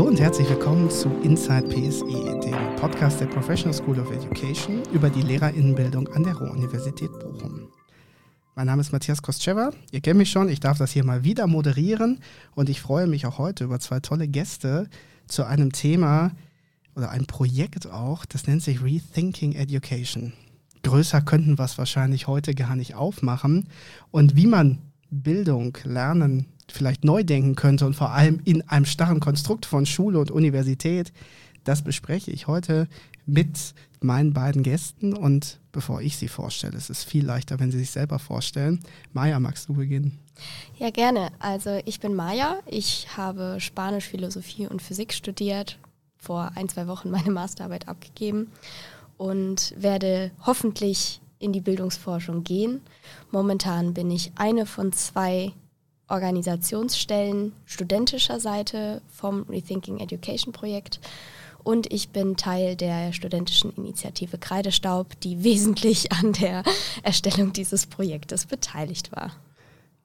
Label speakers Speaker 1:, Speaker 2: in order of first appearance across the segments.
Speaker 1: Hallo und herzlich willkommen zu Inside PSE, dem Podcast der Professional School of Education über die Lehrerinnenbildung an der Ruhr-Universität Bochum. Mein Name ist Matthias Kostschewa. Ihr kennt mich schon, ich darf das hier mal wieder moderieren und ich freue mich auch heute über zwei tolle Gäste zu einem Thema oder einem Projekt auch, das nennt sich Rethinking Education. Größer könnten wir es wahrscheinlich heute gar nicht aufmachen. Und wie man Bildung, Lernen vielleicht neu denken könnte und vor allem in einem starren Konstrukt von Schule und Universität, das bespreche ich heute mit meinen beiden Gästen. Und bevor ich sie vorstelle, es ist viel leichter, wenn sie sich selber vorstellen. Maja, magst du beginnen?
Speaker 2: Ja, gerne. Also ich bin Maja. Ich habe Spanisch, Philosophie und Physik studiert, vor ein, zwei Wochen meine Masterarbeit abgegeben und werde hoffentlich in die Bildungsforschung gehen. Momentan bin ich eine von zwei Organisationsstellen studentischer Seite vom Rethinking Education Projekt und ich bin Teil der studentischen Initiative Kreidestaub, die wesentlich an der Erstellung dieses Projektes beteiligt war.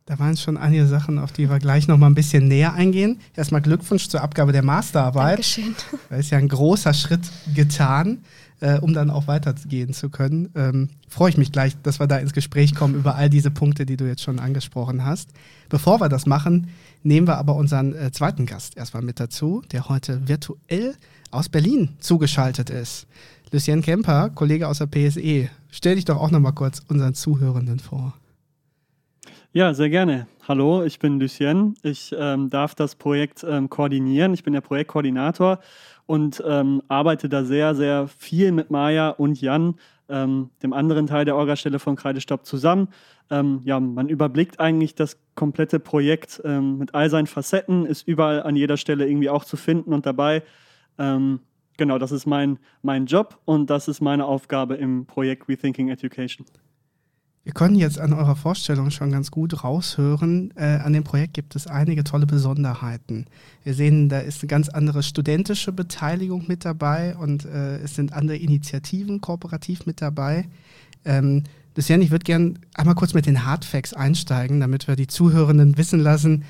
Speaker 1: Da waren schon einige Sachen, auf die wir gleich noch mal ein bisschen näher eingehen. Erstmal Glückwunsch zur Abgabe der Masterarbeit.
Speaker 2: Dankeschön.
Speaker 1: Da ist ja ein großer Schritt getan, äh, um dann auch weitergehen zu können. Ähm, Freue ich mich gleich, dass wir da ins Gespräch kommen über all diese Punkte, die du jetzt schon angesprochen hast. Bevor wir das machen, nehmen wir aber unseren äh, zweiten Gast erstmal mit dazu, der heute virtuell aus Berlin zugeschaltet ist. Lucien Kemper, Kollege aus der PSE. Stell dich doch auch noch mal kurz unseren Zuhörenden vor.
Speaker 3: Ja, sehr gerne. Hallo, ich bin Lucien. Ich ähm, darf das Projekt ähm, koordinieren. Ich bin der Projektkoordinator und ähm, arbeite da sehr, sehr viel mit Maja und Jan, ähm, dem anderen Teil der Orgastelle von Kreidestopp, zusammen. Ähm, ja, man überblickt eigentlich das komplette Projekt ähm, mit all seinen Facetten, ist überall an jeder Stelle irgendwie auch zu finden und dabei. genau, das ist mein, mein Job und das ist meine Aufgabe im Projekt Rethinking Education.
Speaker 1: Wir können jetzt an eurer Vorstellung schon ganz gut raushören. Äh, an dem Projekt gibt es einige tolle Besonderheiten. Wir sehen, da ist eine ganz andere studentische Beteiligung mit dabei und äh, es sind andere Initiativen kooperativ mit dabei. Ähm, Lucian, ich würde gerne einmal kurz mit den Hardfacts einsteigen, damit wir die Zuhörenden wissen lassen,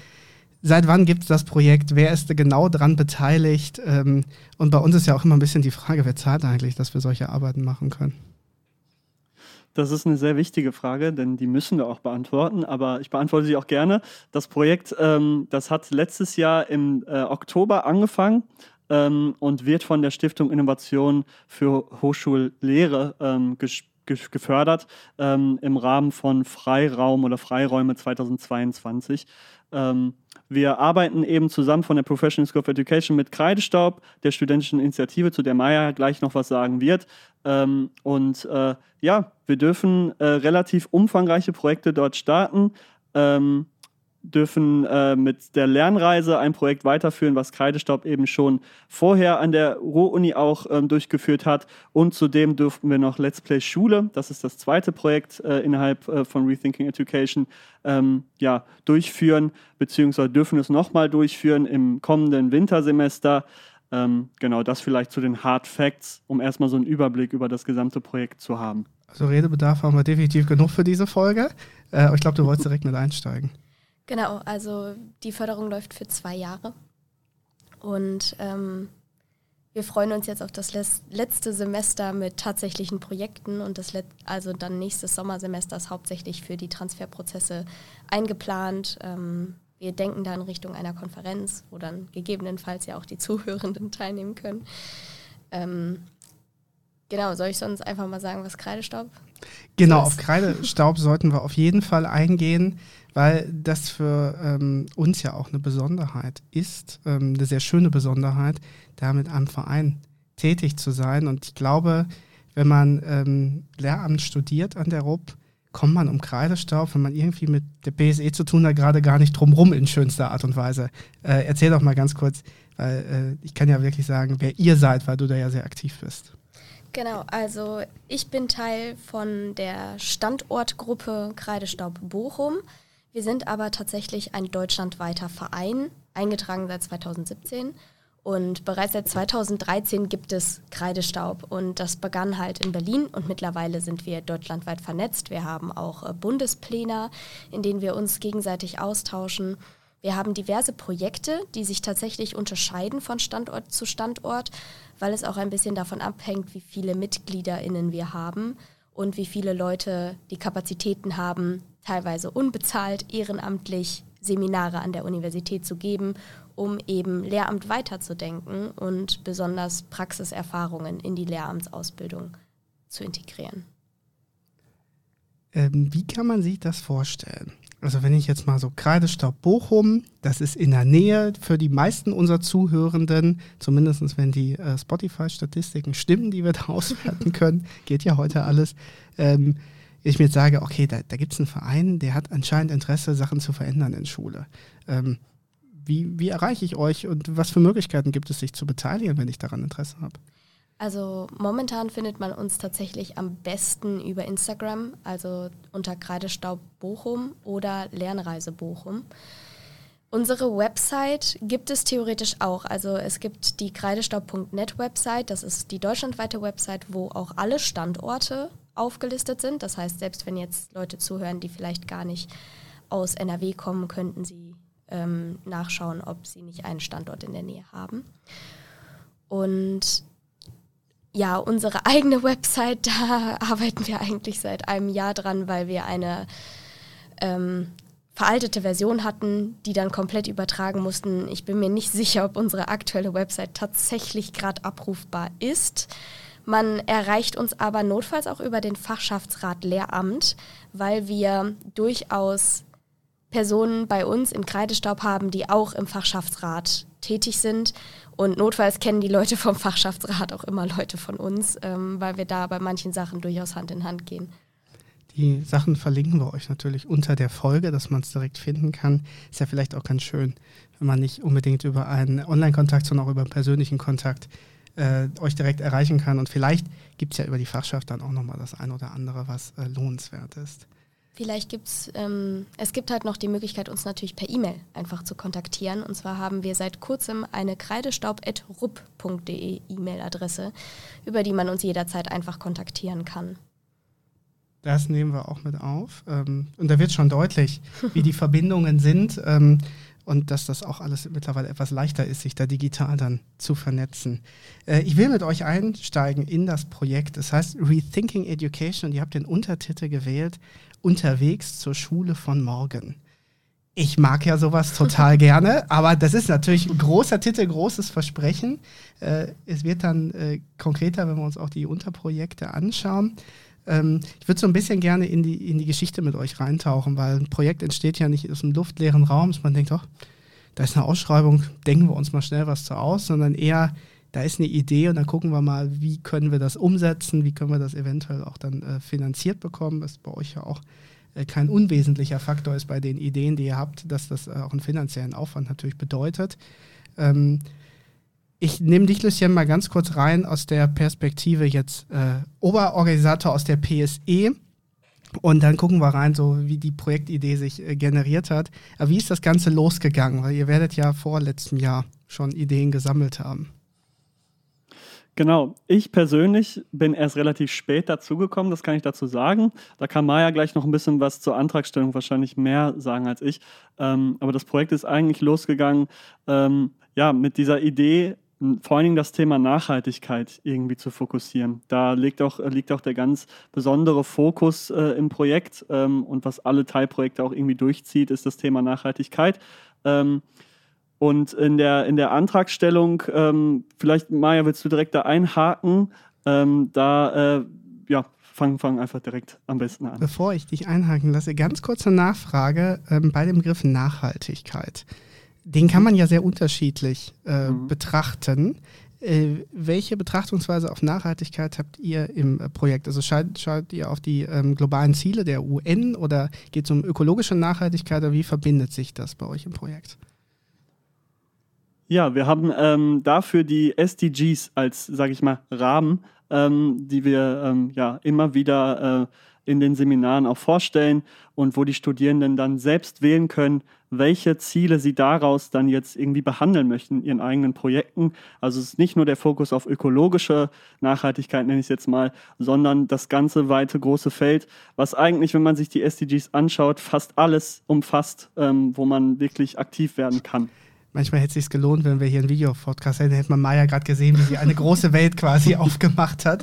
Speaker 1: seit wann gibt es das Projekt, wer ist genau dran beteiligt? Ähm, und bei uns ist ja auch immer ein bisschen die Frage, wer zahlt eigentlich, dass wir solche Arbeiten machen können.
Speaker 3: Das ist eine sehr wichtige Frage, denn die müssen wir auch beantworten, aber ich beantworte sie auch gerne. Das Projekt, ähm, das hat letztes Jahr im äh, Oktober angefangen ähm, und wird von der Stiftung Innovation für Hochschullehre ähm, gefördert ähm, im Rahmen von Freiraum oder Freiräume 2022. Wir arbeiten eben zusammen von der Professional School of Education mit Kreidestaub, der studentischen Initiative, zu der Maya gleich noch was sagen wird. Ähm, und äh, ja, wir dürfen äh, relativ umfangreiche Projekte dort starten. Ähm, dürfen äh, mit der Lernreise ein Projekt weiterführen, was Kreidestaub eben schon vorher an der Ruhr-Uni auch ähm, durchgeführt hat. Und zudem durften wir noch Let's Play Schule, das ist das zweite Projekt äh, innerhalb äh, von Rethinking Education, ähm, ja, durchführen, beziehungsweise dürfen es nochmal durchführen im kommenden Wintersemester. Ähm, genau, das vielleicht zu den Hard Facts, um erstmal so einen Überblick über das gesamte Projekt zu haben.
Speaker 1: Also Redebedarf haben wir definitiv genug für diese Folge. Äh, ich glaube, du wolltest direkt mit einsteigen.
Speaker 2: Genau, also die Förderung läuft für zwei Jahre. Und ähm, wir freuen uns jetzt auf das letzte Semester mit tatsächlichen Projekten und das Let also dann nächstes Sommersemester ist hauptsächlich für die Transferprozesse eingeplant. Ähm, wir denken da in Richtung einer Konferenz, wo dann gegebenenfalls ja auch die Zuhörenden teilnehmen können. Ähm, genau, soll ich sonst einfach mal sagen, was Kreidestaub?
Speaker 1: Genau, auf Kreidestaub sollten wir auf jeden Fall eingehen weil das für ähm, uns ja auch eine Besonderheit ist, ähm, eine sehr schöne Besonderheit, da mit einem Verein tätig zu sein. Und ich glaube, wenn man ähm, Lehramt studiert an der RUB, kommt man um Kreidestaub, wenn man irgendwie mit der BSE zu tun hat, gerade gar nicht drumrum in schönster Art und Weise. Äh, erzähl doch mal ganz kurz, weil äh, ich kann ja wirklich sagen, wer ihr seid, weil du da ja sehr aktiv bist.
Speaker 2: Genau, also ich bin Teil von der Standortgruppe Kreidestaub Bochum. Wir sind aber tatsächlich ein deutschlandweiter Verein, eingetragen seit 2017. Und bereits seit 2013 gibt es Kreidestaub und das begann halt in Berlin und mittlerweile sind wir deutschlandweit vernetzt. Wir haben auch äh, Bundespläne, in denen wir uns gegenseitig austauschen Wir haben diverse Projekte, die sich tatsächlich unterscheiden von Standort zu Standort, weil es auch ein bisschen davon abhängt, wie viele MitgliederInnen wir haben und wie viele Leute die Kapazitäten haben, teilweise unbezahlt, ehrenamtlich Seminare an der Universität zu geben, um eben Lehramt weiterzudenken und besonders Praxiserfahrungen in die Lehramtsausbildung zu integrieren.
Speaker 1: Ähm, wie kann man sich das vorstellen? Also wenn ich jetzt mal so Kreidestaub Bochum, das ist in der Nähe für die meisten unserer Zuhörenden, zumindest wenn die äh, Spotify-Statistiken stimmen, die wir da auswerten können, geht ja heute alles. Ähm, ich mir jetzt sage, okay, da, da gibt es einen Verein, der hat anscheinend Interesse, Sachen zu verändern in Schule. Ähm, wie, wie erreiche ich euch und was für Möglichkeiten gibt es, sich zu beteiligen, wenn ich daran Interesse habe?
Speaker 2: Also momentan findet man uns tatsächlich am besten über Instagram, also unter Kreidestaub Bochum oder Lernreise Bochum. Unsere Website gibt es theoretisch auch. Also es gibt die kreidestaub.net Website, das ist die deutschlandweite Website, wo auch alle Standorte aufgelistet sind. Das heißt, selbst wenn jetzt Leute zuhören, die vielleicht gar nicht aus NRW kommen, könnten sie ähm, nachschauen, ob sie nicht einen Standort in der Nähe haben. Und ja, unsere eigene Website, da arbeiten wir eigentlich seit einem Jahr dran, weil wir eine ähm, veraltete Version hatten, die dann komplett übertragen mussten. Ich bin mir nicht sicher, ob unsere aktuelle Website tatsächlich gerade abrufbar ist. Man erreicht uns aber notfalls auch über den Fachschaftsrat Lehramt, weil wir durchaus Personen bei uns im Kreidestaub haben, die auch im Fachschaftsrat tätig sind. Und notfalls kennen die Leute vom Fachschaftsrat auch immer Leute von uns, ähm, weil wir da bei manchen Sachen durchaus Hand in Hand gehen.
Speaker 1: Die Sachen verlinken wir euch natürlich unter der Folge, dass man es direkt finden kann. Ist ja vielleicht auch ganz schön, wenn man nicht unbedingt über einen Online-Kontakt, sondern auch über einen persönlichen Kontakt äh, euch direkt erreichen kann. Und vielleicht gibt es ja über die Fachschaft dann auch nochmal das ein oder andere, was äh, lohnenswert ist.
Speaker 2: Vielleicht gibt es, ähm, es gibt halt noch die Möglichkeit, uns natürlich per E-Mail einfach zu kontaktieren. Und zwar haben wir seit kurzem eine kreidestaub.rupp.de E-Mail-Adresse, über die man uns jederzeit einfach kontaktieren kann.
Speaker 1: Das nehmen wir auch mit auf. Ähm, und da wird schon deutlich, wie die Verbindungen sind. Und dass das auch alles mittlerweile etwas leichter ist, sich da digital dann zu vernetzen. Äh, ich will mit euch einsteigen in das Projekt. Das heißt Rethinking Education und ihr habt den Untertitel gewählt, Unterwegs zur Schule von morgen. Ich mag ja sowas total gerne, aber das ist natürlich ein großer Titel, großes Versprechen. Äh, es wird dann äh, konkreter, wenn wir uns auch die Unterprojekte anschauen. Ähm, ich würde so ein bisschen gerne in die, in die Geschichte mit euch reintauchen, weil ein Projekt entsteht ja nicht aus einem luftleeren Raum, dass man denkt, oh, da ist eine Ausschreibung, denken wir uns mal schnell was zu aus, sondern eher, da ist eine Idee und dann gucken wir mal, wie können wir das umsetzen, wie können wir das eventuell auch dann äh, finanziert bekommen. Ist bei euch ja auch äh, kein unwesentlicher Faktor ist bei den Ideen, die ihr habt, dass das äh, auch einen finanziellen Aufwand natürlich bedeutet. Ähm, ich nehme dich, Lucien, mal ganz kurz rein aus der Perspektive jetzt äh, Oberorganisator aus der PSE. Und dann gucken wir rein, so wie die Projektidee sich äh, generiert hat. Aber wie ist das Ganze losgegangen? Weil ihr werdet ja vor letztem Jahr schon Ideen gesammelt haben.
Speaker 3: Genau, ich persönlich bin erst relativ spät dazugekommen, das kann ich dazu sagen. Da kann Maya gleich noch ein bisschen was zur Antragstellung wahrscheinlich mehr sagen als ich. Ähm, aber das Projekt ist eigentlich losgegangen ähm, ja, mit dieser Idee, vor allen Dingen das Thema Nachhaltigkeit irgendwie zu fokussieren. Da liegt auch, liegt auch der ganz besondere Fokus äh, im Projekt ähm, und was alle Teilprojekte auch irgendwie durchzieht, ist das Thema Nachhaltigkeit. Ähm, und in der, in der Antragstellung, ähm, vielleicht Maja, willst du direkt da einhaken? Ähm, da, äh, ja, fang, fang einfach direkt am besten an.
Speaker 1: Bevor ich dich einhaken lasse, ganz kurze Nachfrage ähm, bei dem Begriff Nachhaltigkeit den kann man ja sehr unterschiedlich äh, mhm. betrachten. Äh, welche Betrachtungsweise auf Nachhaltigkeit habt ihr im äh, Projekt? Also schaut, schaut ihr auf die ähm, globalen Ziele der UN oder geht es um ökologische Nachhaltigkeit oder wie verbindet sich das bei euch im Projekt?
Speaker 3: Ja, wir haben ähm, dafür die SDGs als, sage ich mal, Rahmen, ähm, die wir ähm, ja immer wieder äh, in den Seminaren auch vorstellen und wo die Studierenden dann selbst wählen können, welche Ziele sie daraus dann jetzt irgendwie behandeln möchten in ihren eigenen Projekten. Also es ist nicht nur der Fokus auf ökologische Nachhaltigkeit, nenne ich es jetzt mal, sondern das ganze weite große Feld, was eigentlich, wenn man sich die SDGs anschaut, fast alles umfasst, ähm, wo man wirklich aktiv werden kann.
Speaker 1: Manchmal hätte es sich gelohnt, wenn wir hier einen Video-Podcast hätten, hätte man Maya gerade gesehen, wie sie eine große Welt quasi aufgemacht hat.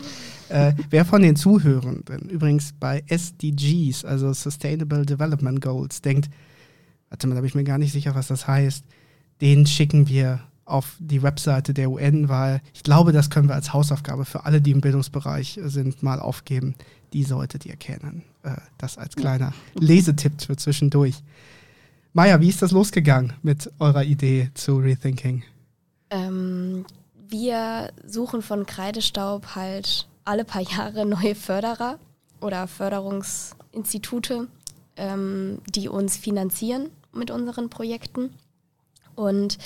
Speaker 1: Äh, wer von den Zuhörenden übrigens bei SDGs, also Sustainable Development Goals, denkt, warte mal, da bin ich mir gar nicht sicher, was das heißt, den schicken wir auf die Webseite der UN, weil ich glaube, das können wir als Hausaufgabe für alle, die im Bildungsbereich sind, mal aufgeben. Die solltet ihr kennen. Äh, das als kleiner Lesetipp für zwischendurch. Maja, wie ist das losgegangen mit eurer Idee zu Rethinking?
Speaker 2: Ähm, wir suchen von Kreidestaub halt alle paar Jahre neue Förderer oder Förderungsinstitute, ähm, die uns finanzieren mit unseren Projekten. Und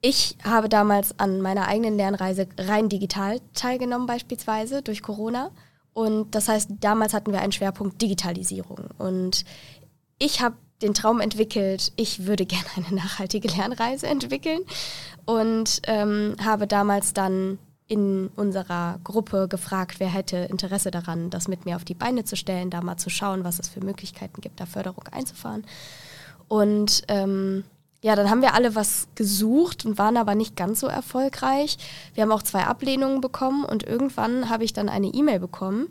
Speaker 2: ich habe damals an meiner eigenen Lernreise rein digital teilgenommen, beispielsweise durch Corona. Und das heißt, damals hatten wir einen Schwerpunkt Digitalisierung. Und ich habe den Traum entwickelt, ich würde gerne eine nachhaltige Lernreise entwickeln und ähm, habe damals dann in unserer Gruppe gefragt, wer hätte Interesse daran, das mit mir auf die Beine zu stellen, da mal zu schauen, was es für Möglichkeiten gibt, da Förderung einzufahren. Und ähm, ja, dann haben wir alle was gesucht und waren aber nicht ganz so erfolgreich. Wir haben auch zwei Ablehnungen bekommen und irgendwann habe ich dann eine E-Mail bekommen,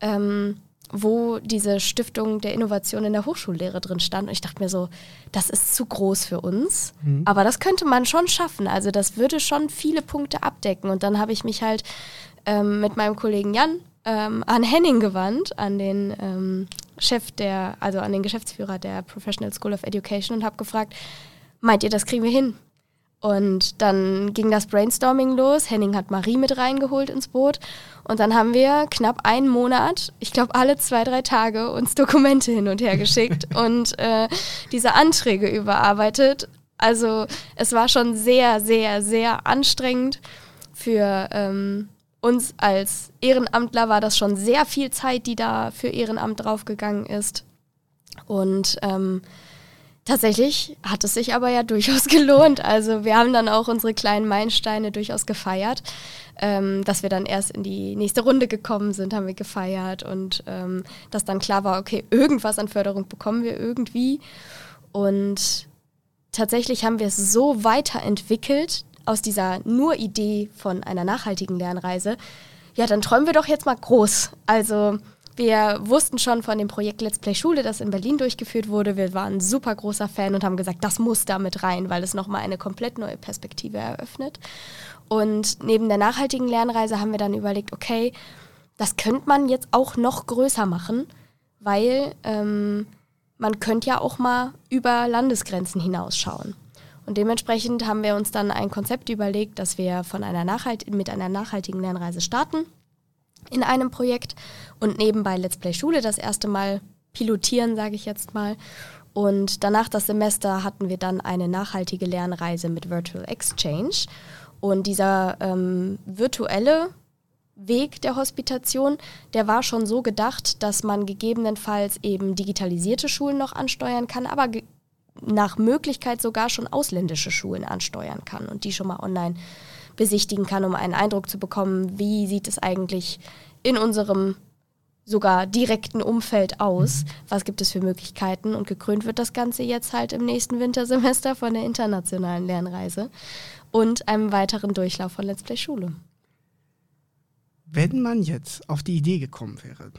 Speaker 2: ähm, wo diese Stiftung der Innovation in der Hochschullehre drin stand. Und ich dachte mir so, das ist zu groß für uns, mhm. aber das könnte man schon schaffen. Also das würde schon viele Punkte abdecken. Und dann habe ich mich halt ähm, mit meinem Kollegen Jan ähm, an Henning gewandt, an den ähm, Chef der, also an den Geschäftsführer der Professional School of Education und habe gefragt, meint ihr, das kriegen wir hin? Und dann ging das Brainstorming los. Henning hat Marie mit reingeholt ins Boot. Und dann haben wir knapp einen Monat, ich glaube alle zwei, drei Tage, uns Dokumente hin und her geschickt und äh, diese Anträge überarbeitet. Also es war schon sehr, sehr, sehr anstrengend für ähm, uns als Ehrenamtler war das schon sehr viel Zeit, die da für Ehrenamt draufgegangen ist. Und ähm, tatsächlich hat es sich aber ja durchaus gelohnt. Also wir haben dann auch unsere kleinen Meilensteine durchaus gefeiert. Ähm, dass wir dann erst in die nächste Runde gekommen sind, haben wir gefeiert und ähm, dass dann klar war, okay, irgendwas an Förderung bekommen wir irgendwie. Und tatsächlich haben wir es so weiterentwickelt, aus dieser nur Idee von einer nachhaltigen Lernreise, ja, dann träumen wir doch jetzt mal groß. Also wir wussten schon von dem Projekt Let's Play Schule, das in Berlin durchgeführt wurde. Wir waren ein super großer Fan und haben gesagt, das muss da mit rein, weil es nochmal eine komplett neue Perspektive eröffnet. Und neben der nachhaltigen Lernreise haben wir dann überlegt, okay, das könnte man jetzt auch noch größer machen, weil ähm, man könnte ja auch mal über Landesgrenzen hinausschauen. Und dementsprechend haben wir uns dann ein Konzept überlegt, dass wir von einer mit einer nachhaltigen Lernreise starten in einem Projekt und nebenbei Let's Play Schule das erste Mal pilotieren, sage ich jetzt mal. Und danach das Semester hatten wir dann eine nachhaltige Lernreise mit Virtual Exchange. Und dieser ähm, virtuelle Weg der Hospitation, der war schon so gedacht, dass man gegebenenfalls eben digitalisierte Schulen noch ansteuern kann, aber nach Möglichkeit sogar schon ausländische Schulen ansteuern kann und die schon mal online besichtigen kann, um einen Eindruck zu bekommen, wie sieht es eigentlich in unserem sogar direkten Umfeld aus, was gibt es für Möglichkeiten und gekrönt wird das Ganze jetzt halt im nächsten Wintersemester von der internationalen Lernreise und einem weiteren Durchlauf von Let's Play Schule.
Speaker 1: Wenn man jetzt auf die Idee gekommen wäre,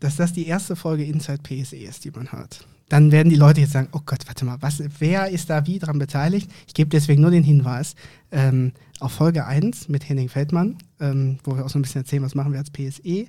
Speaker 1: dass das die erste Folge Inside PSE ist, die man hört, dann werden die Leute jetzt sagen, oh Gott, warte mal, was, wer ist da wie dran beteiligt? Ich gebe deswegen nur den Hinweis ähm, auf Folge 1 mit Henning Feldmann, ähm, wo wir auch so ein bisschen erzählen, was machen wir als PSE.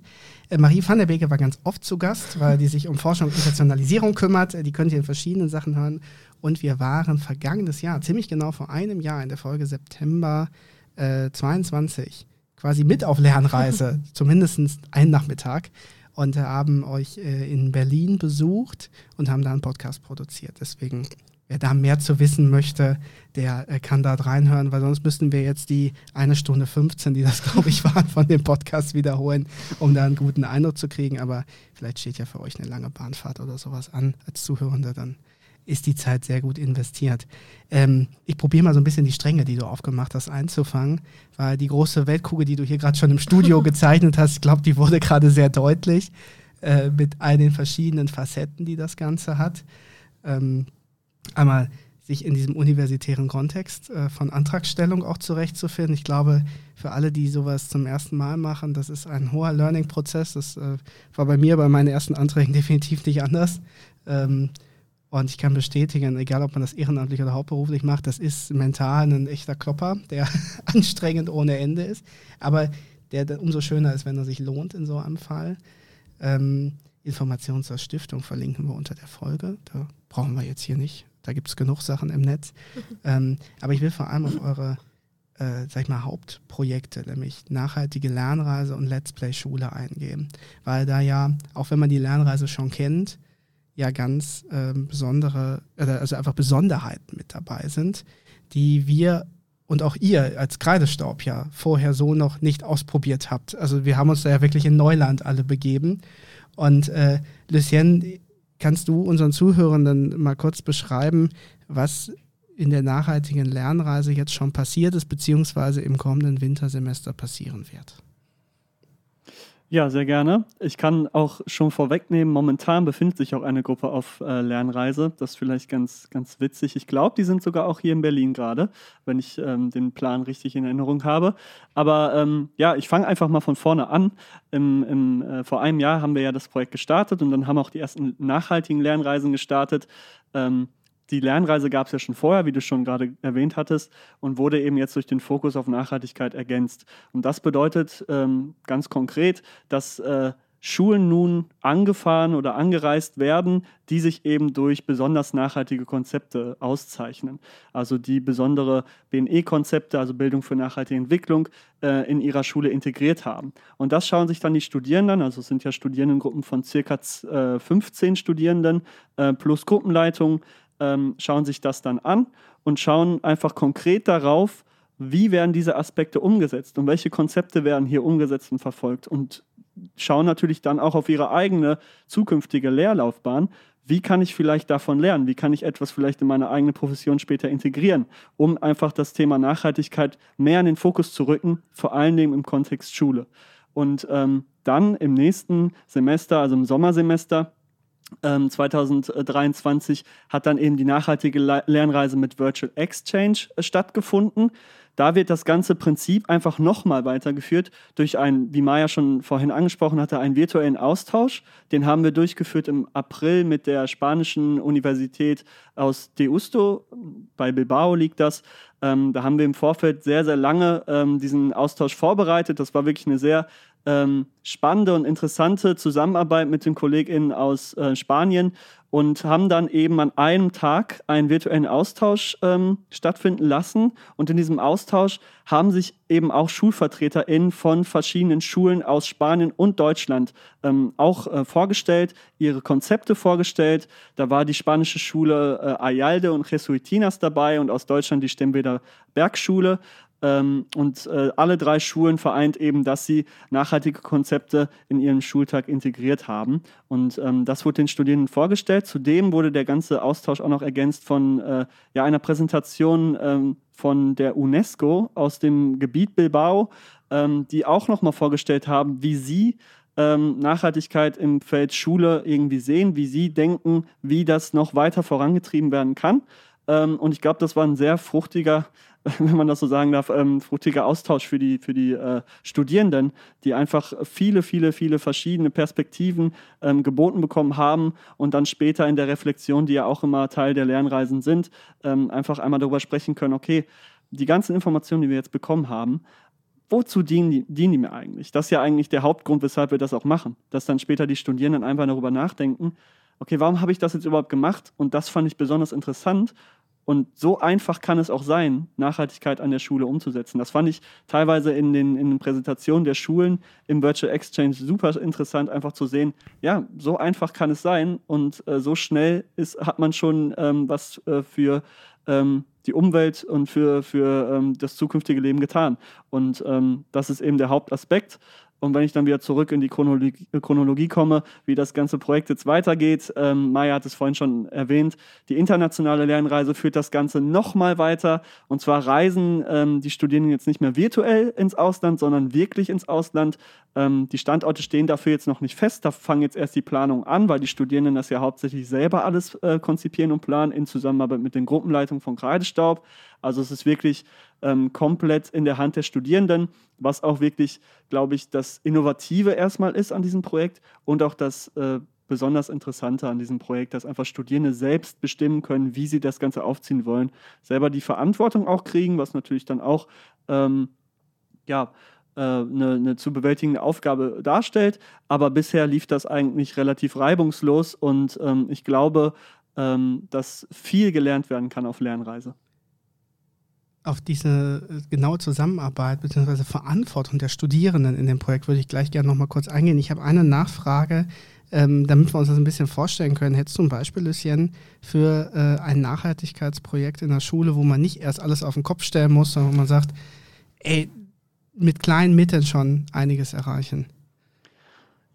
Speaker 1: Äh, Marie van der Beke war ganz oft zu Gast, weil die sich um Forschung und Internationalisierung kümmert. Äh, die könnt ihr in verschiedenen Sachen hören. Und wir waren vergangenes Jahr, ziemlich genau vor einem Jahr in der Folge September äh, 22, quasi mit auf Lernreise, zumindest einen Nachmittag und haben euch äh, in Berlin besucht und haben da einen Podcast produziert. Deswegen wer da mehr zu wissen möchte, der äh, kann da reinhören, weil sonst müssten wir jetzt die eine Stunde 15, die das, glaube ich, waren, von dem Podcast wiederholen, um da einen guten Eindruck zu kriegen. Aber vielleicht steht ja für euch eine lange Bahnfahrt oder sowas an als Zuhörende, dann ist die Zeit sehr gut investiert. Ähm, ich probiere mal so ein bisschen die Stränge, die du aufgemacht hast, einzufangen, weil die große Weltkugel, die du hier gerade schon im Studio gezeichnet hast, ich glaube, die wurde gerade sehr deutlich äh, mit all den verschiedenen Facetten, die das Ganze hat. Ähm, einmal sich in diesem universitären Kontext äh, von Antragstellung auch zurechtzufinden. Ich glaube, für alle, die sowas zum ersten Mal machen, das ist ein hoher Learning-Prozess. Das äh, war bei mir bei meinen ersten Anträgen definitiv nicht anders. Ähm, und ich kann bestätigen, egal ob man das ehrenamtlich oder hauptberuflich macht, das ist mental ein echter Klopper, der anstrengend ohne Ende ist. Aber der, umso schöner ist, wenn er sich lohnt in so einem Fall. Ähm, Informationen zur Stiftung verlinken wir unter der Folge. Da brauchen wir jetzt hier nicht da gibt es genug Sachen im Netz. ähm, aber ich will vor allem auf eure, äh, sag ich mal, Hauptprojekte, nämlich nachhaltige Lernreise und Let's Play Schule eingehen. Weil da ja, auch wenn man die Lernreise schon kennt, ja ganz äh, besondere, also einfach Besonderheiten mit dabei sind, die wir und auch ihr als Kreidestaub ja vorher so noch nicht ausprobiert habt. Also wir haben uns da ja wirklich in Neuland alle begeben. Und äh, Lucien, Kannst du unseren Zuhörenden mal kurz beschreiben, was in der nachhaltigen Lernreise jetzt schon passiert ist, beziehungsweise im kommenden Wintersemester passieren wird?
Speaker 3: Ja, sehr gerne. Ich kann auch schon vorwegnehmen, momentan befindet sich auch eine Gruppe auf äh, Lernreise. Das ist vielleicht ganz, ganz witzig. Ich glaube, die sind sogar auch hier in Berlin gerade, wenn ich ähm, den Plan richtig in Erinnerung habe. Aber ähm, ja, ich fange einfach mal von vorne an. Im, im, äh, vor einem Jahr haben wir ja das Projekt gestartet und dann haben auch die ersten nachhaltigen Lernreisen gestartet. Ähm, die Lernreise gab es ja schon vorher, wie du schon gerade erwähnt hattest, und wurde eben jetzt durch den Fokus auf Nachhaltigkeit ergänzt. Und das bedeutet ähm, ganz konkret, dass äh, Schulen nun angefahren oder angereist werden, die sich eben durch besonders nachhaltige Konzepte auszeichnen. Also die besondere BNE-Konzepte, also Bildung für nachhaltige Entwicklung, äh, in ihrer Schule integriert haben. Und das schauen sich dann die Studierenden, also es sind ja Studierendengruppen von circa äh, 15 Studierenden äh, plus Gruppenleitungen, ähm, schauen sich das dann an und schauen einfach konkret darauf, wie werden diese Aspekte umgesetzt und welche Konzepte werden hier umgesetzt und verfolgt und schauen natürlich dann auch auf ihre eigene zukünftige Lehrlaufbahn. Wie kann ich vielleicht davon lernen? Wie kann ich etwas vielleicht in meine eigene Profession später integrieren, um einfach das Thema Nachhaltigkeit mehr in den Fokus zu rücken, vor allen Dingen im Kontext Schule. Und ähm, dann im nächsten Semester, also im Sommersemester, 2023 ähm, hat dann eben die nachhaltige Lernreise mit Virtual Exchange äh, stattgefunden. Da wird das ganze Prinzip einfach nochmal weitergeführt durch einen, wie Maya schon vorhin angesprochen hatte, einen virtuellen Austausch. Den haben wir durchgeführt im April mit der spanischen Universität aus Deusto. Bei Bilbao liegt das. Ähm, da haben wir im Vorfeld sehr, sehr lange ähm, diesen Austausch vorbereitet. Das war wirklich eine sehr ähm, spannende und interessante Zusammenarbeit mit den KollegInnen aus äh, Spanien und haben dann eben an einem Tag einen virtuellen Austausch ähm, stattfinden lassen. Und in diesem Austausch haben sich eben auch SchulvertreterInnen von verschiedenen Schulen aus Spanien und Deutschland ähm, auch äh, vorgestellt, ihre Konzepte vorgestellt. Da war die spanische Schule äh, Ayalde und Jesuitinas dabei und aus Deutschland die Stemweder Bergschule. Ähm, und äh, alle drei Schulen vereint eben, dass sie nachhaltige Konzepte in ihren Schultag integriert haben. Und ähm, das wurde den Studierenden vorgestellt. Zudem wurde der ganze Austausch auch noch ergänzt von äh, ja, einer Präsentation ähm, von der UNESCO aus dem Gebiet Bilbao, ähm, die auch nochmal vorgestellt haben, wie sie ähm, Nachhaltigkeit im Feld Schule irgendwie sehen, wie sie denken, wie das noch weiter vorangetrieben werden kann. Ähm, und ich glaube, das war ein sehr fruchtiger wenn man das so sagen darf, ähm, fruchtiger Austausch für die, für die äh, Studierenden, die einfach viele, viele, viele verschiedene Perspektiven ähm, geboten bekommen haben und dann später in der Reflexion, die ja auch immer Teil der Lernreisen sind, ähm, einfach einmal darüber sprechen können, okay, die ganzen Informationen, die wir jetzt bekommen haben, wozu dienen die, dienen die mir eigentlich? Das ist ja eigentlich der Hauptgrund, weshalb wir das auch machen, dass dann später die Studierenden einfach darüber nachdenken, okay, warum habe ich das jetzt überhaupt gemacht? Und das fand ich besonders interessant Und so einfach kann es auch sein, Nachhaltigkeit an der Schule umzusetzen. Das fand ich teilweise in den, in den Präsentationen der Schulen im Virtual Exchange super interessant, einfach zu sehen, ja, so einfach kann es sein und äh, so schnell ist, hat man schon ähm, was äh, für ähm, die Umwelt und für, für ähm, das zukünftige Leben getan. Und ähm, das ist eben der Hauptaspekt. Und wenn ich dann wieder zurück in die Chronologie, Chronologie komme, wie das ganze Projekt jetzt weitergeht, ähm, Maya hat es vorhin schon erwähnt, die internationale Lernreise führt das Ganze nochmal weiter. Und zwar reisen ähm, die Studierenden jetzt nicht mehr virtuell ins Ausland, sondern wirklich ins Ausland. Ähm, die Standorte stehen dafür jetzt noch nicht fest. Da fangen jetzt erst die Planungen an, weil die Studierenden das ja hauptsächlich selber alles äh, konzipieren und planen in Zusammenarbeit mit den Gruppenleitungen von Kreidestaub. Also es ist wirklich ähm, komplett in der Hand der Studierenden, was auch wirklich, glaube ich, das Innovative erstmal ist an diesem Projekt und auch das äh, besonders Interessante an diesem Projekt, dass einfach Studierende selbst bestimmen können, wie sie das Ganze aufziehen wollen, selber die Verantwortung auch kriegen, was natürlich dann auch ähm, ja, eine, äh, eine, zu bewältigende Aufgabe darstellt. Aber bisher lief das eigentlich relativ reibungslos und ähm, ich glaube, ähm, dass viel gelernt werden kann auf Lernreise
Speaker 1: auf diese äh, genaue Zusammenarbeit bzw. Verantwortung der Studierenden in dem Projekt würde ich gleich gerne noch mal kurz eingehen. Ich habe eine Nachfrage, ähm, damit wir uns das ein bisschen vorstellen können. Hättest du ein Beispiel, Lucien, für äh, ein Nachhaltigkeitsprojekt in der Schule, wo man nicht erst alles auf den Kopf stellen muss, sondern wo man sagt, ey, mit kleinen Mitteln schon einiges erreichen?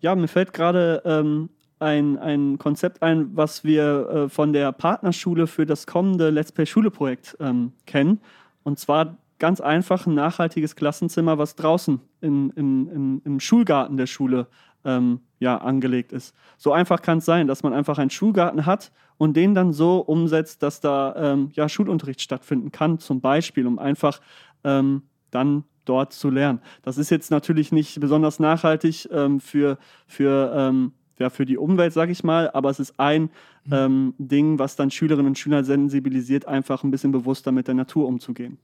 Speaker 3: Ja, mir fällt gerade ähm, ein, ein Konzept ein, was wir äh, von der Partnerschule für das kommende Let's Play Schule Projekt ähm, kennen. Und zwar ganz einfach ein nachhaltiges Klassenzimmer, was draußen im, im, im, im Schulgarten der Schule ähm, ja, angelegt ist. So einfach kann es sein, dass man einfach einen Schulgarten hat und den dann so umsetzt, dass da ähm, ja, Schulunterricht stattfinden kann, zum Beispiel, um einfach ähm, dann dort zu lernen. Das ist jetzt natürlich nicht besonders nachhaltig ähm, für, für ähm, ja, für die Umwelt, sage ich mal, aber es ist ein mhm. ähm, Ding, was dann Schülerinnen und Schüler sensibilisiert, einfach ein bisschen bewusster mit der Natur umzugehen.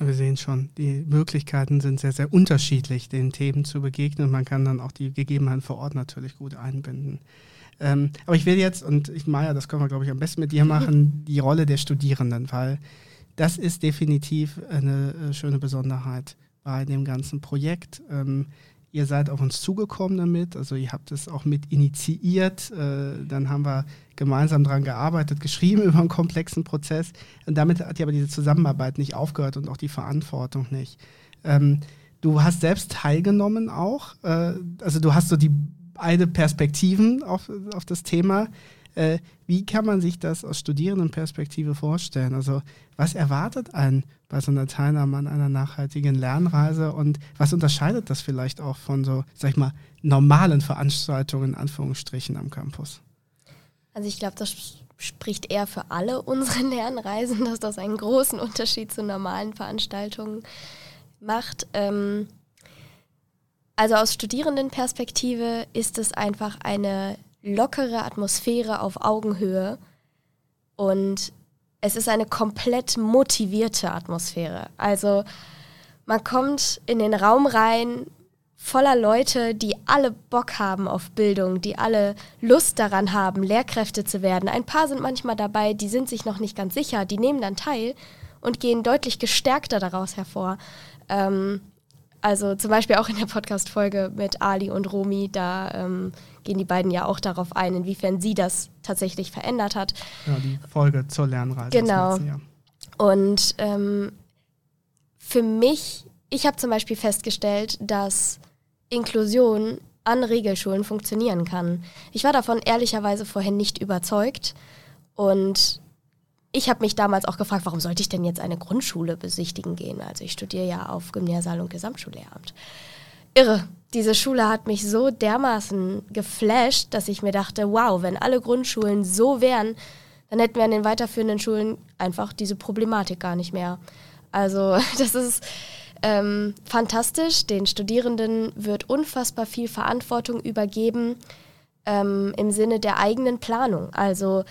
Speaker 1: Wir sehen schon, die Möglichkeiten sind sehr, sehr unterschiedlich, den Themen zu begegnen. Man kann dann auch die Gegebenheiten vor Ort natürlich gut einbinden. Ähm, aber ich will jetzt, und ich, Maja, das können wir, glaube ich, am besten mit dir machen, die Rolle der Studierenden, weil das ist definitiv eine äh, schöne Besonderheit bei dem ganzen Projekt. Ähm, Ihr seid auf uns zugekommen damit, also ihr habt es auch mit initiiert. Äh, dann haben wir gemeinsam daran gearbeitet, geschrieben über einen komplexen Prozess. Und damit hat ja aber diese Zusammenarbeit nicht aufgehört und auch die Verantwortung nicht. Ähm, du hast selbst teilgenommen auch. Äh, also du hast so die beide Perspektiven auf, auf das Thema. Äh, wie kann man sich das aus Studierendenperspektive vorstellen? Also was erwartet einen bei so einer Teilnahme an einer nachhaltigen Lernreise und was unterscheidet das vielleicht auch von so, sag ich mal, normalen Veranstaltungen in Anführungsstrichen am Campus?
Speaker 2: Also ich glaube, das spricht eher für alle unsere Lernreisen, dass das einen großen Unterschied zu normalen Veranstaltungen macht. Ähm also aus Studierendenperspektive ist es einfach eine lockere Atmosphäre auf Augenhöhe und es ist eine komplett motivierte Atmosphäre. Also man kommt in den Raum rein voller Leute, die alle Bock haben auf Bildung, die alle Lust daran haben, Lehrkräfte zu werden. Ein paar sind manchmal dabei, die sind sich noch nicht ganz sicher, die nehmen dann teil und gehen deutlich gestärkter daraus hervor. Ähm, also zum Beispiel auch in der Podcast-Folge mit Ali und Romi, da ähm, gehen die beiden ja auch darauf ein, inwiefern sie das tatsächlich verändert hat.
Speaker 1: Ja, die Folge zur Lernreise.
Speaker 2: Genau. Und ähm, für mich, ich habe zum Beispiel festgestellt, dass Inklusion an Regelschulen funktionieren kann. Ich war davon ehrlicherweise vorhin nicht überzeugt und ich habe mich damals auch gefragt, warum sollte ich denn jetzt eine Grundschule besichtigen gehen? Also ich studiere ja auf Gymnasial- und Gesamtschullehramt. Irre. Diese Schule hat mich so dermaßen geflasht, dass ich mir dachte, wow, wenn alle Grundschulen so wären, dann hätten wir an den weiterführenden Schulen einfach diese Problematik gar nicht mehr. Also das ist ähm, fantastisch. Den Studierenden wird unfassbar viel Verantwortung übergeben ähm, im Sinne der eigenen Planung. Also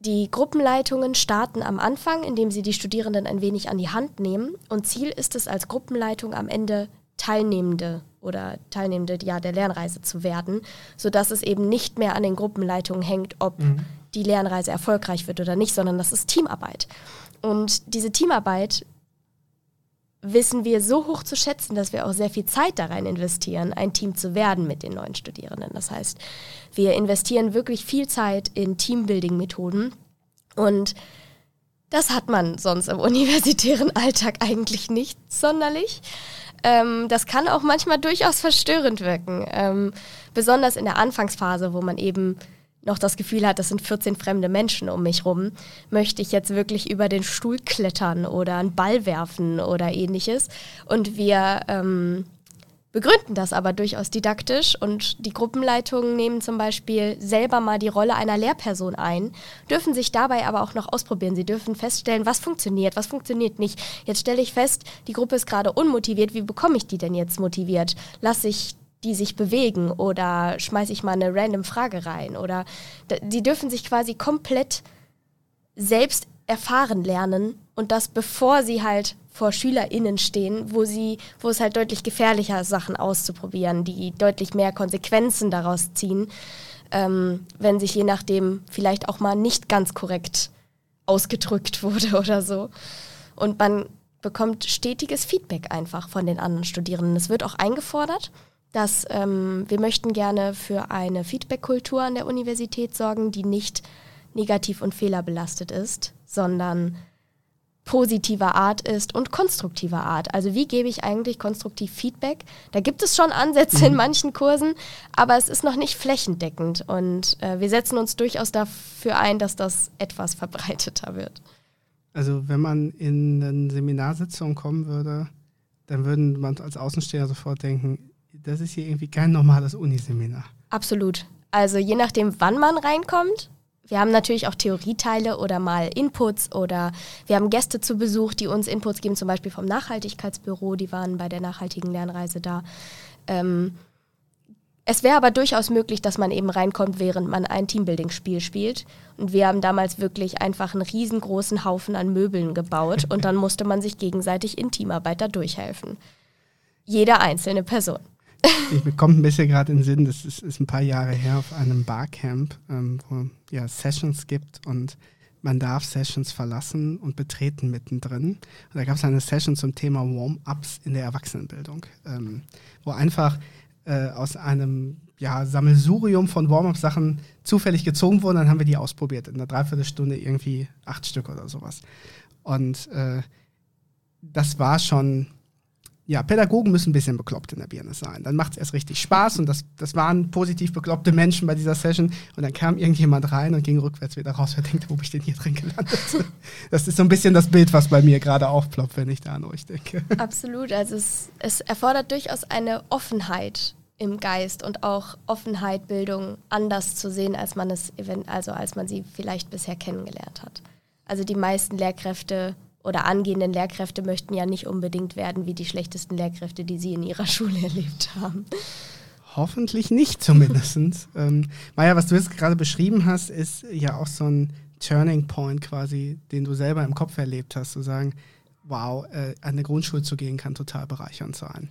Speaker 2: die Gruppenleitungen starten am Anfang, indem sie die Studierenden ein wenig an die Hand nehmen. Und Ziel ist es als Gruppenleitung am Ende Teilnehmende oder Teilnehmende ja, der Lernreise zu werden, sodass es eben nicht mehr an den Gruppenleitungen hängt, ob mhm. die Lernreise erfolgreich wird oder nicht, sondern das ist Teamarbeit. Und diese Teamarbeit wissen wir so hoch zu schätzen, dass wir auch sehr viel Zeit da rein investieren, ein Team zu werden mit den neuen Studierenden. Das heißt, wir investieren wirklich viel Zeit in Teambuilding-Methoden und das hat man sonst im universitären Alltag eigentlich nicht sonderlich. Ähm, das kann auch manchmal durchaus verstörend wirken, ähm, besonders in der Anfangsphase, wo man eben noch das Gefühl hat, das sind 14 fremde Menschen um mich rum, möchte ich jetzt wirklich über den Stuhl klettern oder einen Ball werfen oder ähnliches. Und wir ähm, begründen das aber durchaus didaktisch und die Gruppenleitungen nehmen zum Beispiel selber mal die Rolle einer Lehrperson ein, dürfen sich dabei aber auch noch ausprobieren. Sie dürfen feststellen, was funktioniert, was funktioniert nicht. Jetzt stelle ich fest, die Gruppe ist gerade unmotiviert, wie bekomme ich die denn jetzt motiviert? Lasse ich die sich bewegen oder schmeiße ich mal eine random Frage rein oder die dürfen sich quasi komplett selbst erfahren lernen und das bevor sie halt vor SchülerInnen stehen, wo sie, wo es halt deutlich gefährlicher ist, Sachen auszuprobieren, die deutlich mehr Konsequenzen daraus ziehen, ähm, wenn sich je nachdem vielleicht auch mal nicht ganz korrekt ausgedrückt wurde oder so. Und man bekommt stetiges Feedback einfach von den anderen Studierenden. Es wird auch eingefordert dass ähm, wir möchten gerne für eine Feedback-Kultur an der Universität sorgen, die nicht negativ und fehlerbelastet ist, sondern positiver Art ist und konstruktiver Art. Also wie gebe ich eigentlich konstruktiv Feedback? Da gibt es schon Ansätze mhm. in manchen Kursen, aber es ist noch nicht flächendeckend und äh, wir setzen uns durchaus dafür ein, dass das etwas verbreiteter wird.
Speaker 1: Also wenn man in eine Seminarsitzung kommen würde, dann würden man als Außensteher sofort denken, das ist hier irgendwie kein normales Uniseminar.
Speaker 2: Absolut. Also je nachdem, wann man reinkommt. Wir haben natürlich auch Theorieteile oder mal Inputs oder wir haben Gäste zu Besuch, die uns Inputs geben, zum Beispiel vom Nachhaltigkeitsbüro, die waren bei der nachhaltigen Lernreise da. Ähm, es wäre aber durchaus möglich, dass man eben reinkommt, während man ein Teambuilding-Spiel spielt. Und wir haben damals wirklich einfach einen riesengroßen Haufen an Möbeln gebaut und dann musste man sich gegenseitig in Teamarbeit da durchhelfen. Jede einzelne Person
Speaker 1: ich kommt ein bisschen gerade in den Sinn, das ist, ist, ein paar Jahre her auf einem Barcamp, ähm, wo ja Sessions gibt und man darf Sessions verlassen und betreten mittendrin. Und da gab es eine Session zum Thema Warm-ups in der Erwachsenenbildung, ähm, wo einfach äh, aus einem ja, Sammelsurium von Warm-up-Sachen zufällig gezogen wurden. Dann haben wir die ausprobiert. In einer Dreiviertelstunde irgendwie acht Stück oder sowas. Und äh, das war schon ja, Pädagogen müssen ein bisschen bekloppt in der Birne sein. Dann macht es erst richtig Spaß und das, das waren positiv bekloppte Menschen bei dieser Session. Und dann kam irgendjemand rein und ging rückwärts wieder raus. Wer denkt, wo bin ich denn hier drin gelandet? Das ist so ein bisschen das Bild, was bei mir gerade aufploppt, wenn ich da an euch denke.
Speaker 2: Absolut. Also es, es erfordert durchaus eine Offenheit im Geist und auch Offenheit, Bildung anders zu sehen, als man es, also als man sie vielleicht bisher kennengelernt hat. Also die meisten Lehrkräfte oder angehenden Lehrkräfte möchten ja nicht unbedingt werden wie die schlechtesten Lehrkräfte, die sie in ihrer Schule erlebt haben.
Speaker 1: Hoffentlich nicht zumindest. ähm, Maja, was du jetzt gerade beschrieben hast, ist ja auch so ein Turning Point quasi, den du selber im Kopf erlebt hast, zu sagen, wow, äh, an eine Grundschule zu gehen kann total bereichernd sein.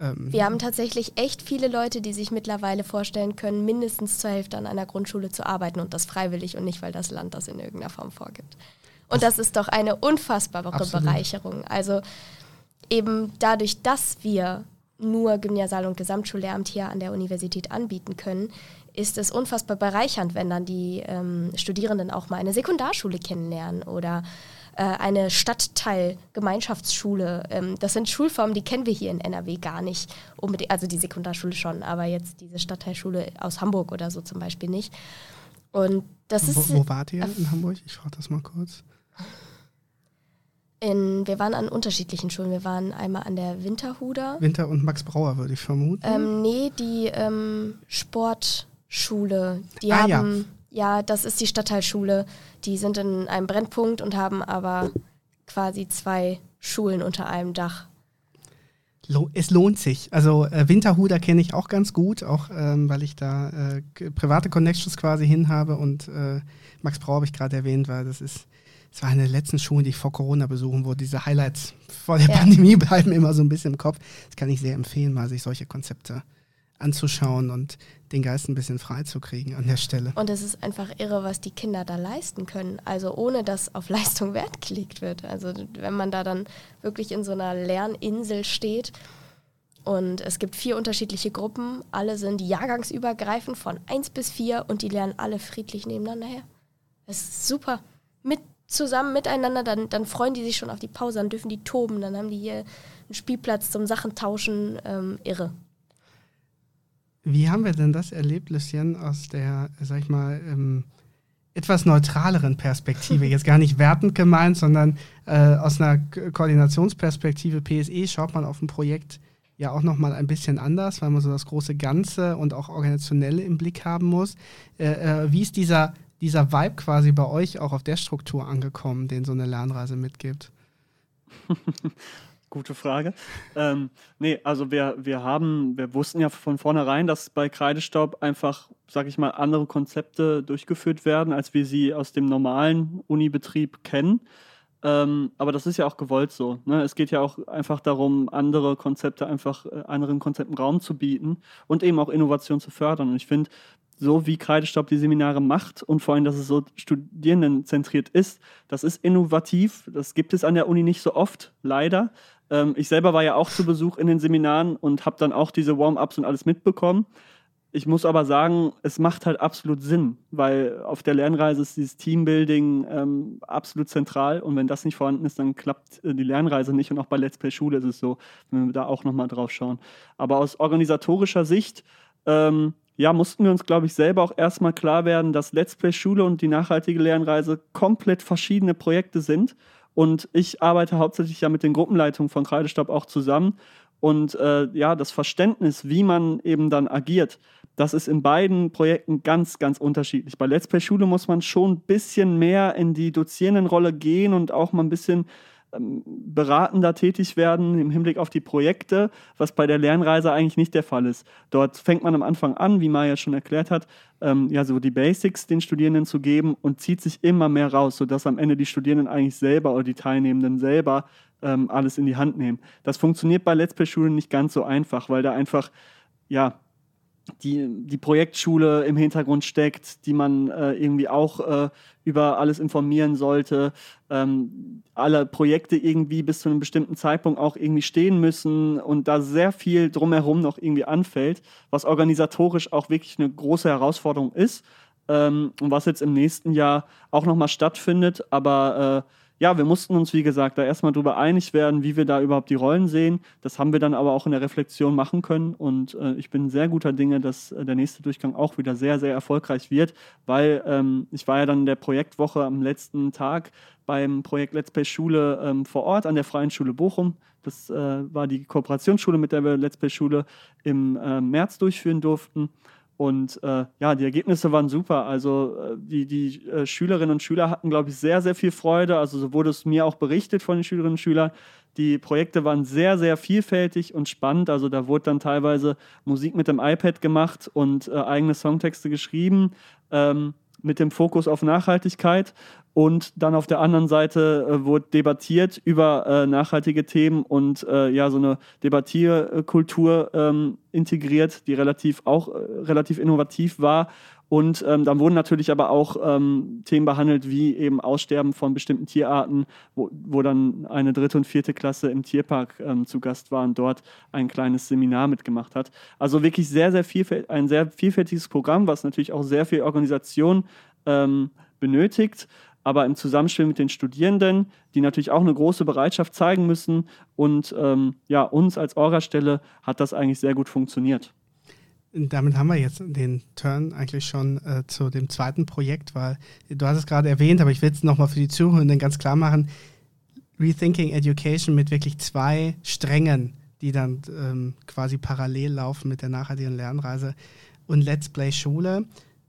Speaker 2: Ähm, Wir haben tatsächlich echt viele Leute, die sich mittlerweile vorstellen können, mindestens zur Hälfte an einer Grundschule zu arbeiten und das freiwillig und nicht, weil das Land das in irgendeiner Form vorgibt. Und das ist doch eine unfassbare Absolut. Bereicherung. Also eben dadurch, dass wir nur Gymnasial- und Gesamtschullehramt hier an der Universität anbieten können, ist es unfassbar bereichernd, wenn dann die ähm, Studierenden auch mal eine Sekundarschule kennenlernen oder äh, eine Stadtteilgemeinschaftsschule. Ähm, das sind Schulformen, die kennen wir hier in NRW gar nicht. Unbedingt, also die Sekundarschule schon, aber jetzt diese Stadtteilschule aus Hamburg oder so zum Beispiel nicht. Und das
Speaker 1: wo,
Speaker 2: ist.
Speaker 1: Wo wart ihr in Hamburg? Ich frage das mal kurz.
Speaker 2: In, wir waren an unterschiedlichen Schulen. Wir waren einmal an der Winterhuder.
Speaker 1: Winter und Max Brauer, würde ich vermuten.
Speaker 2: Ähm, nee, die ähm, Sportschule. Die ah, haben, ja. ja, das ist die Stadtteilschule. Die sind in einem Brennpunkt und haben aber quasi zwei Schulen unter einem Dach.
Speaker 1: Es lohnt sich. Also äh, Winterhuder kenne ich auch ganz gut, auch ähm, weil ich da äh, private Connections quasi hin habe und äh, Max Brauer habe ich gerade erwähnt, weil das ist es war eine der letzten Schulen, die ich vor Corona besuchen wurde. Diese Highlights vor der ja. Pandemie bleiben immer so ein bisschen im Kopf. Das kann ich sehr empfehlen, mal sich solche Konzepte anzuschauen und den Geist ein bisschen frei zu kriegen an der Stelle.
Speaker 2: Und es ist einfach irre, was die Kinder da leisten können. Also ohne dass auf Leistung Wert gelegt wird. Also wenn man da dann wirklich in so einer Lerninsel steht und es gibt vier unterschiedliche Gruppen, alle sind jahrgangsübergreifend von 1 bis 4 und die lernen alle friedlich nebeneinander her. Das ist super. Mit zusammen miteinander, dann, dann freuen die sich schon auf die Pause, dann dürfen die toben, dann haben die hier einen Spielplatz zum Sachen tauschen. Ähm, irre.
Speaker 1: Wie haben wir denn das erlebt, Lucien, aus der, sag ich mal, ähm, etwas neutraleren Perspektive? Jetzt gar nicht wertend gemeint, sondern äh, aus einer Koordinationsperspektive PSE schaut man auf ein Projekt ja auch nochmal ein bisschen anders, weil man so das große Ganze und auch organisationelle im Blick haben muss. Äh, äh, wie ist dieser, dieser Vibe quasi bei euch auch auf der Struktur angekommen, den so eine Lernreise mitgibt?
Speaker 3: Gute Frage. Ähm, nee, also wir, wir haben, wir wussten ja von vornherein, dass bei Kreidestaub einfach, sag ich mal, andere Konzepte durchgeführt werden, als wir sie aus dem normalen Unibetrieb kennen. Ähm, aber das ist ja auch gewollt so. Ne? Es geht ja auch einfach darum, andere Konzepte einfach äh, anderen Konzepten Raum zu bieten und eben auch Innovation zu fördern. Und ich finde, so wie Kreidestaub die Seminare macht und vor allem, dass es so studierendenzentriert ist, das ist innovativ. Das gibt es an der Uni nicht so oft, leider. Ähm, ich selber war ja auch zu Besuch in den Seminaren und habe dann auch diese Warm-ups und alles mitbekommen. Ich muss aber sagen, es macht halt absolut Sinn, weil auf der Lernreise ist dieses Teambuilding ähm, absolut zentral und wenn das nicht vorhanden ist, dann klappt äh, die Lernreise nicht und auch bei Let's Play Schule ist es so, wenn wir da auch nochmal drauf schauen. Aber aus organisatorischer Sicht, ähm, ja, mussten wir uns, glaube ich, selber auch erstmal klar werden, dass Let's Play Schule und die nachhaltige Lernreise komplett verschiedene Projekte sind und ich arbeite hauptsächlich ja mit den Gruppenleitungen von Kreidestab auch zusammen. Und äh, ja, das Verständnis, wie man eben dann agiert, das ist in beiden Projekten ganz, ganz unterschiedlich. Bei Let's Play Schule muss man schon ein bisschen mehr in die Dozierendenrolle gehen und auch mal ein bisschen beratender tätig werden im Hinblick auf die Projekte, was bei der Lernreise eigentlich nicht der Fall ist. Dort fängt man am Anfang an, wie Maya schon erklärt hat, ähm, ja, so die Basics den Studierenden zu geben und zieht sich immer mehr raus, sodass am Ende die Studierenden eigentlich selber oder die Teilnehmenden selber ähm, alles in die Hand nehmen. Das funktioniert bei Let's Play-Schulen nicht ganz so einfach, weil da einfach, ja, die, die Projektschule im Hintergrund steckt, die man äh, irgendwie auch äh, über alles informieren sollte, ähm, alle Projekte irgendwie bis zu einem bestimmten Zeitpunkt auch irgendwie stehen müssen und da sehr viel drumherum noch irgendwie anfällt, was organisatorisch auch wirklich eine große Herausforderung ist ähm, und was jetzt im nächsten Jahr auch nochmal stattfindet, aber äh, ja, wir mussten uns, wie gesagt, da erstmal drüber einig werden, wie wir da überhaupt die Rollen sehen. Das haben wir dann aber auch in der Reflexion machen können. Und äh, ich bin sehr guter Dinge, dass äh, der nächste Durchgang auch wieder sehr, sehr erfolgreich wird, weil ähm, ich war ja dann in der Projektwoche am letzten Tag beim Projekt Let's Play Schule ähm, vor Ort an der Freien Schule Bochum. Das äh, war die Kooperationsschule, mit der wir Let's Play Schule im äh, März durchführen durften. Und äh, ja, die Ergebnisse waren super. Also äh, die, die äh, Schülerinnen und Schüler hatten, glaube ich, sehr, sehr viel Freude. Also so wurde es mir auch berichtet von den Schülerinnen und Schülern. Die Projekte waren sehr, sehr vielfältig und spannend. Also da wurde dann teilweise Musik mit dem iPad gemacht und äh, eigene Songtexte geschrieben. Ähm, mit dem Fokus auf Nachhaltigkeit und dann auf der anderen Seite äh, wurde debattiert über äh, nachhaltige Themen und äh, ja, so eine Debattierkultur ähm, integriert, die relativ auch äh, relativ innovativ war. Und ähm, dann wurden natürlich aber auch ähm, Themen behandelt, wie eben Aussterben von bestimmten Tierarten, wo, wo dann eine dritte und vierte Klasse im Tierpark ähm, zu Gast war und dort ein kleines Seminar mitgemacht hat. Also wirklich sehr, sehr vielfältig, ein sehr vielfältiges Programm, was natürlich auch sehr viel Organisation ähm, benötigt aber im Zusammenspiel mit den Studierenden, die natürlich auch eine große Bereitschaft zeigen müssen. Und ähm, ja, uns als Orga-Stelle hat das eigentlich sehr gut funktioniert.
Speaker 1: Damit haben wir jetzt den Turn eigentlich schon äh, zu dem zweiten Projekt, weil du hast es gerade erwähnt, aber ich will es nochmal für die Zuhörenden ganz klar machen. Rethinking Education mit wirklich zwei Strängen, die dann ähm, quasi parallel laufen mit der nachhaltigen Lernreise und Let's Play Schule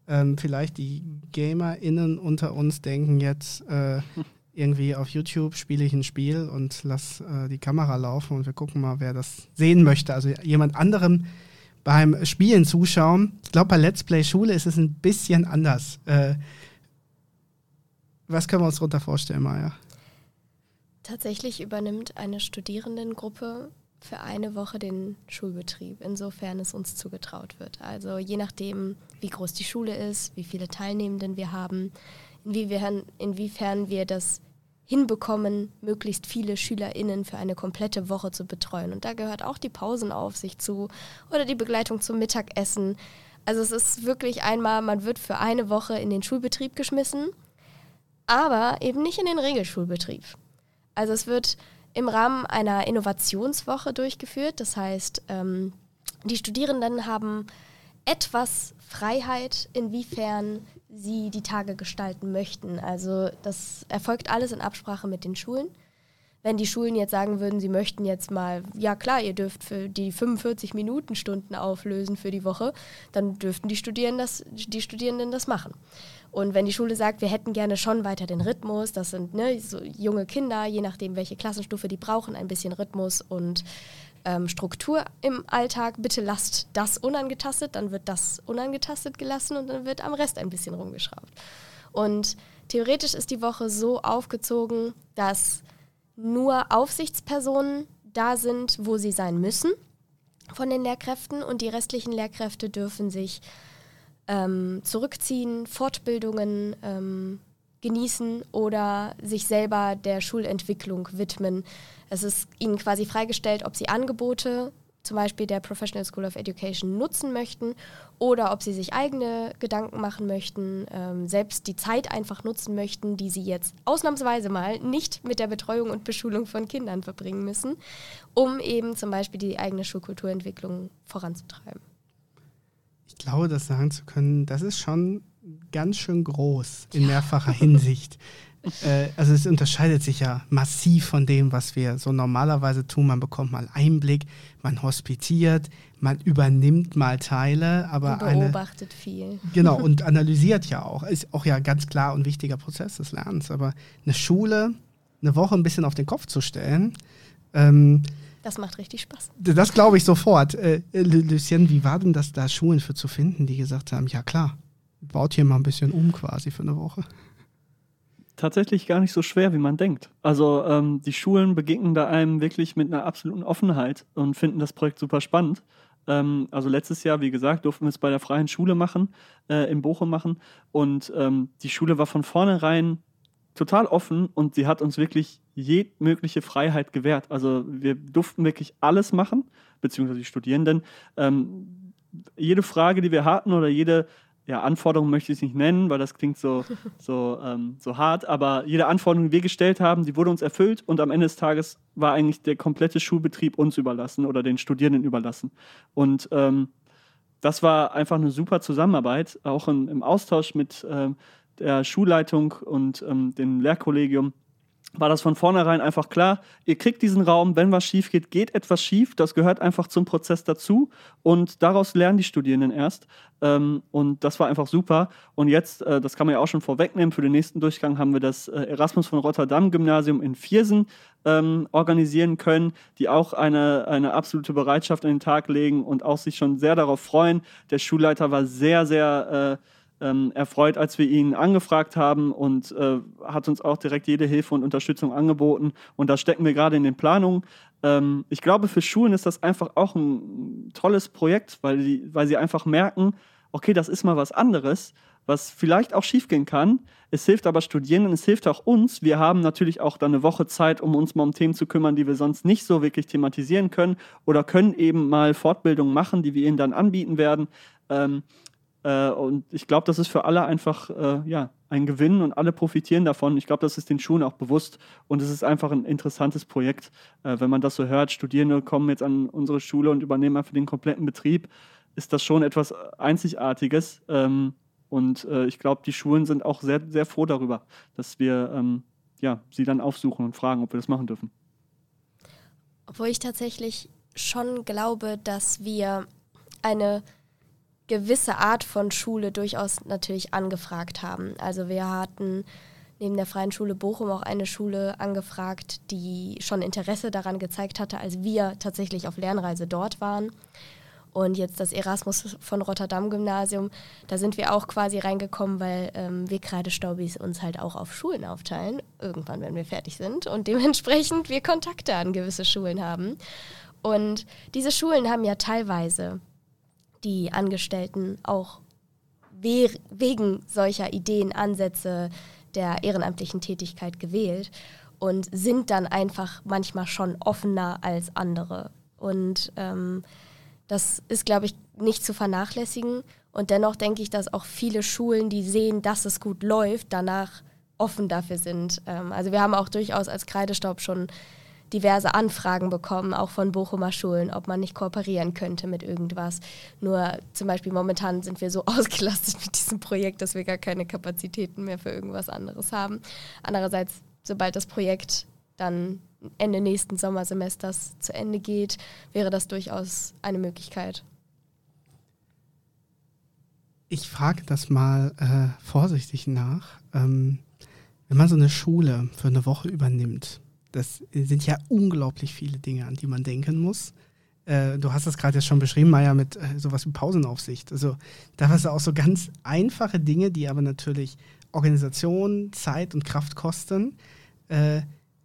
Speaker 1: ähm, vielleicht die GamerInnen unter uns denken jetzt äh, irgendwie auf YouTube spiele ich ein Spiel und lass äh, die Kamera laufen und wir gucken mal, wer das sehen möchte. Also jemand anderem beim Spielen zuschauen. Ich glaube, bei Let's Play Schule ist es ein bisschen anders. Äh, was können wir uns darunter vorstellen, Maja?
Speaker 2: Tatsächlich übernimmt eine Studierendengruppe für eine Woche den Schulbetrieb, insofern es uns zugetraut wird. Also je nachdem, wie groß die Schule ist, wie viele Teilnehmenden wir haben, inwiefern, inwiefern wir das hinbekommen, möglichst viele SchülerInnen für eine komplette Woche zu betreuen. Und da gehört auch die Pausenaufsicht zu oder die Begleitung zum Mittagessen. Also es ist wirklich einmal, man wird für eine Woche in den Schulbetrieb geschmissen, aber eben nicht in den Regelschulbetrieb. Also es wird im Rahmen einer Innovationswoche durchgeführt. Das heißt, ähm, die Studierenden haben etwas Freiheit, inwiefern sie die Tage gestalten möchten. Also das erfolgt alles in Absprache mit den Schulen. Wenn die Schulen jetzt sagen würden, sie möchten jetzt mal, ja klar, ihr dürft für die 45 Minuten Stunden auflösen für die Woche, dann dürften die Studierenden das, die Studierenden das machen. Und wenn die Schule sagt, wir hätten gerne schon weiter den Rhythmus, das sind ne, so junge Kinder, je nachdem, welche Klassenstufe die brauchen, ein bisschen Rhythmus und ähm, Struktur im Alltag. Bitte lasst das unangetastet, dann wird das unangetastet gelassen und dann wird am Rest ein bisschen rumgeschraubt. Und theoretisch ist die Woche so aufgezogen, dass nur Aufsichtspersonen da sind, wo sie sein müssen von den Lehrkräften und die restlichen Lehrkräfte dürfen sich ähm, zurückziehen, Fortbildungen ähm, genießen oder sich selber der Schulentwicklung widmen. Es ist ihnen quasi freigestellt, ob sie Angebote zum Beispiel der Professional School of Education nutzen möchten oder ob sie sich eigene Gedanken machen möchten, ähm, selbst die Zeit einfach nutzen möchten, die sie jetzt ausnahmsweise mal nicht mit der Betreuung und Beschulung von Kindern verbringen müssen, um eben zum Beispiel die eigene Schulkulturentwicklung voranzutreiben
Speaker 1: glaube, das sagen zu können, das ist schon ganz schön groß in mehrfacher Hinsicht. Äh, also es unterscheidet sich ja massiv von dem, was wir so normalerweise tun. Man bekommt mal Einblick, man hospitiert, man übernimmt mal Teile, aber
Speaker 2: und beobachtet eine, viel.
Speaker 1: Genau und analysiert ja auch. Ist auch ja ganz klar und wichtiger Prozess des Lernens. Aber eine Schule eine Woche ein bisschen auf den Kopf zu stellen, ähm,
Speaker 2: das macht richtig Spaß.
Speaker 1: Das glaube ich sofort. Äh, Lucien, wie war denn das, da Schulen für zu finden, die gesagt haben, ja klar, baut hier mal ein bisschen um quasi für eine Woche?
Speaker 3: Tatsächlich gar nicht so schwer, wie man denkt. Also ähm, die Schulen begegnen da einem wirklich mit einer absoluten Offenheit und finden das Projekt super spannend. Ähm, also letztes Jahr, wie gesagt, durften wir es bei der Freien Schule machen, äh, in Bochum machen. Und ähm, die Schule war von vornherein total offen und sie hat uns wirklich jegliche Freiheit gewährt. Also wir durften wirklich alles machen, beziehungsweise die Studierenden. Ähm, jede Frage, die wir hatten oder jede ja, Anforderung möchte ich es nicht nennen, weil das klingt so, so, ähm, so hart, aber jede Anforderung, die wir gestellt haben, die wurde uns erfüllt und am Ende des Tages war eigentlich der komplette Schulbetrieb uns überlassen oder den Studierenden überlassen. Und ähm, das war einfach eine super Zusammenarbeit, auch in, im Austausch mit ähm, der Schulleitung und ähm, dem Lehrkollegium war das von vornherein einfach klar, ihr kriegt diesen Raum, wenn was schief geht, geht etwas schief, das gehört einfach zum Prozess dazu und daraus lernen die Studierenden erst ähm, und das war einfach super und jetzt, äh, das kann man ja auch schon vorwegnehmen, für den nächsten Durchgang haben wir das äh, Erasmus von Rotterdam Gymnasium in Viersen ähm, organisieren können, die auch eine, eine absolute Bereitschaft an den Tag legen und auch sich schon sehr darauf freuen. Der Schulleiter war sehr, sehr äh, ähm, erfreut, als wir ihn angefragt haben und äh, hat uns auch direkt jede Hilfe und Unterstützung angeboten. Und da stecken wir gerade in den Planungen. Ähm, ich glaube, für Schulen ist das einfach auch ein tolles Projekt, weil, die, weil sie einfach merken, okay, das ist mal was anderes, was vielleicht auch schiefgehen kann. Es hilft aber Studierenden, es hilft auch uns. Wir haben natürlich auch dann eine Woche Zeit, um uns mal um Themen zu kümmern, die wir sonst nicht so wirklich thematisieren können oder können eben mal Fortbildungen machen, die wir ihnen dann anbieten werden. Ähm, äh, und ich glaube, das ist für alle einfach äh, ja, ein Gewinn und alle profitieren davon. Ich glaube, das ist den Schulen auch bewusst und es ist einfach ein interessantes Projekt. Äh, wenn man das so hört, Studierende kommen jetzt an unsere Schule und übernehmen einfach den kompletten Betrieb, ist das schon etwas Einzigartiges. Ähm, und äh, ich glaube, die Schulen sind auch sehr, sehr froh darüber, dass wir ähm, ja, sie dann aufsuchen und fragen, ob wir das machen dürfen.
Speaker 2: Obwohl ich tatsächlich schon glaube, dass wir eine gewisse Art von Schule durchaus natürlich angefragt haben. Also wir hatten neben der Freien Schule Bochum auch eine Schule angefragt, die schon Interesse daran gezeigt hatte, als wir tatsächlich auf Lernreise dort waren. Und jetzt das Erasmus von Rotterdam Gymnasium, da sind wir auch quasi reingekommen, weil ähm, wir Kreidestaubis uns halt auch auf Schulen aufteilen, irgendwann, wenn wir fertig sind und dementsprechend wir Kontakte an gewisse Schulen haben. Und diese Schulen haben ja teilweise die Angestellten auch we wegen solcher Ideen, Ansätze der ehrenamtlichen Tätigkeit gewählt und sind dann einfach manchmal schon offener als andere. Und ähm, das ist, glaube ich, nicht zu vernachlässigen. Und dennoch denke ich, dass auch viele Schulen, die sehen, dass es gut läuft, danach offen dafür sind. Ähm, also wir haben auch durchaus als Kreidestaub schon diverse Anfragen bekommen, auch von Bochumer Schulen, ob man nicht kooperieren könnte mit irgendwas. Nur zum Beispiel momentan sind wir so ausgelastet mit diesem Projekt, dass wir gar keine Kapazitäten mehr für irgendwas anderes haben. Andererseits, sobald das Projekt dann Ende nächsten Sommersemesters zu Ende geht, wäre das durchaus eine Möglichkeit.
Speaker 1: Ich frage das mal äh, vorsichtig nach. Ähm, wenn man so eine Schule für eine Woche übernimmt, das sind ja unglaublich viele Dinge, an die man denken muss. Äh, du hast das gerade ja schon beschrieben, Maya, mit äh, sowas wie Pausenaufsicht. Also da hast du auch so ganz einfache Dinge, die aber natürlich Organisation, Zeit und Kraft kosten. Äh,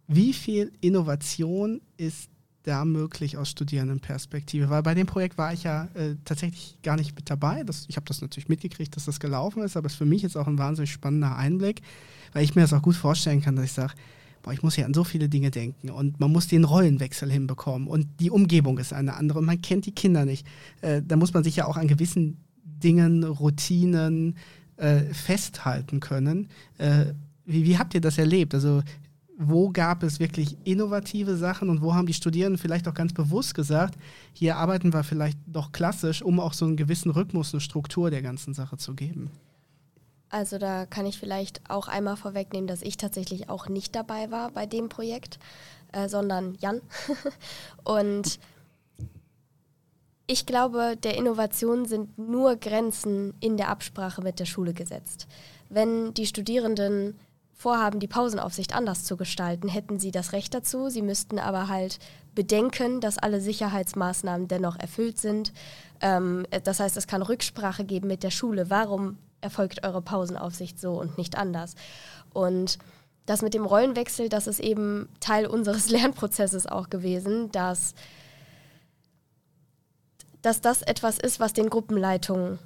Speaker 1: wie viel Innovation ist da möglich aus Studierendenperspektive? Weil bei dem Projekt war ich ja äh, tatsächlich gar nicht mit dabei. Das, ich habe das natürlich mitgekriegt, dass das gelaufen ist, aber es ist für mich jetzt auch ein wahnsinnig spannender Einblick, weil ich mir das auch gut vorstellen kann, dass ich sage, boah, ich muss ja an so viele Dinge denken und man muss den Rollenwechsel hinbekommen und die Umgebung ist eine andere und man kennt die Kinder nicht. Äh, da muss man sich ja auch an gewissen Dingen, Routinen äh, festhalten können. Äh, wie, wie habt ihr das erlebt? Also wo gab es wirklich innovative Sachen und wo haben die Studierenden vielleicht auch ganz bewusst gesagt, hier arbeiten wir vielleicht doch klassisch, um auch so einen gewissen Rhythmus, eine Struktur der ganzen Sache zu geben?
Speaker 2: Also da kann ich vielleicht auch einmal vorwegnehmen, dass ich tatsächlich auch nicht dabei war bei dem Projekt, äh, sondern Jan. Und ich glaube, der Innovation sind nur Grenzen in der Absprache mit der Schule gesetzt. Wenn die Studierenden vorhaben, die Pausenaufsicht anders zu gestalten, hätten sie das Recht dazu. Sie müssten aber halt bedenken, dass alle Sicherheitsmaßnahmen dennoch erfüllt sind. Ähm, das heißt, es kann Rücksprache geben mit der Schule. Warum erfolgt eure Pausenaufsicht so und nicht anders. Und das mit dem Rollenwechsel, das ist eben Teil unseres Lernprozesses auch gewesen, dass, dass das etwas ist, was den Gruppenleitungen,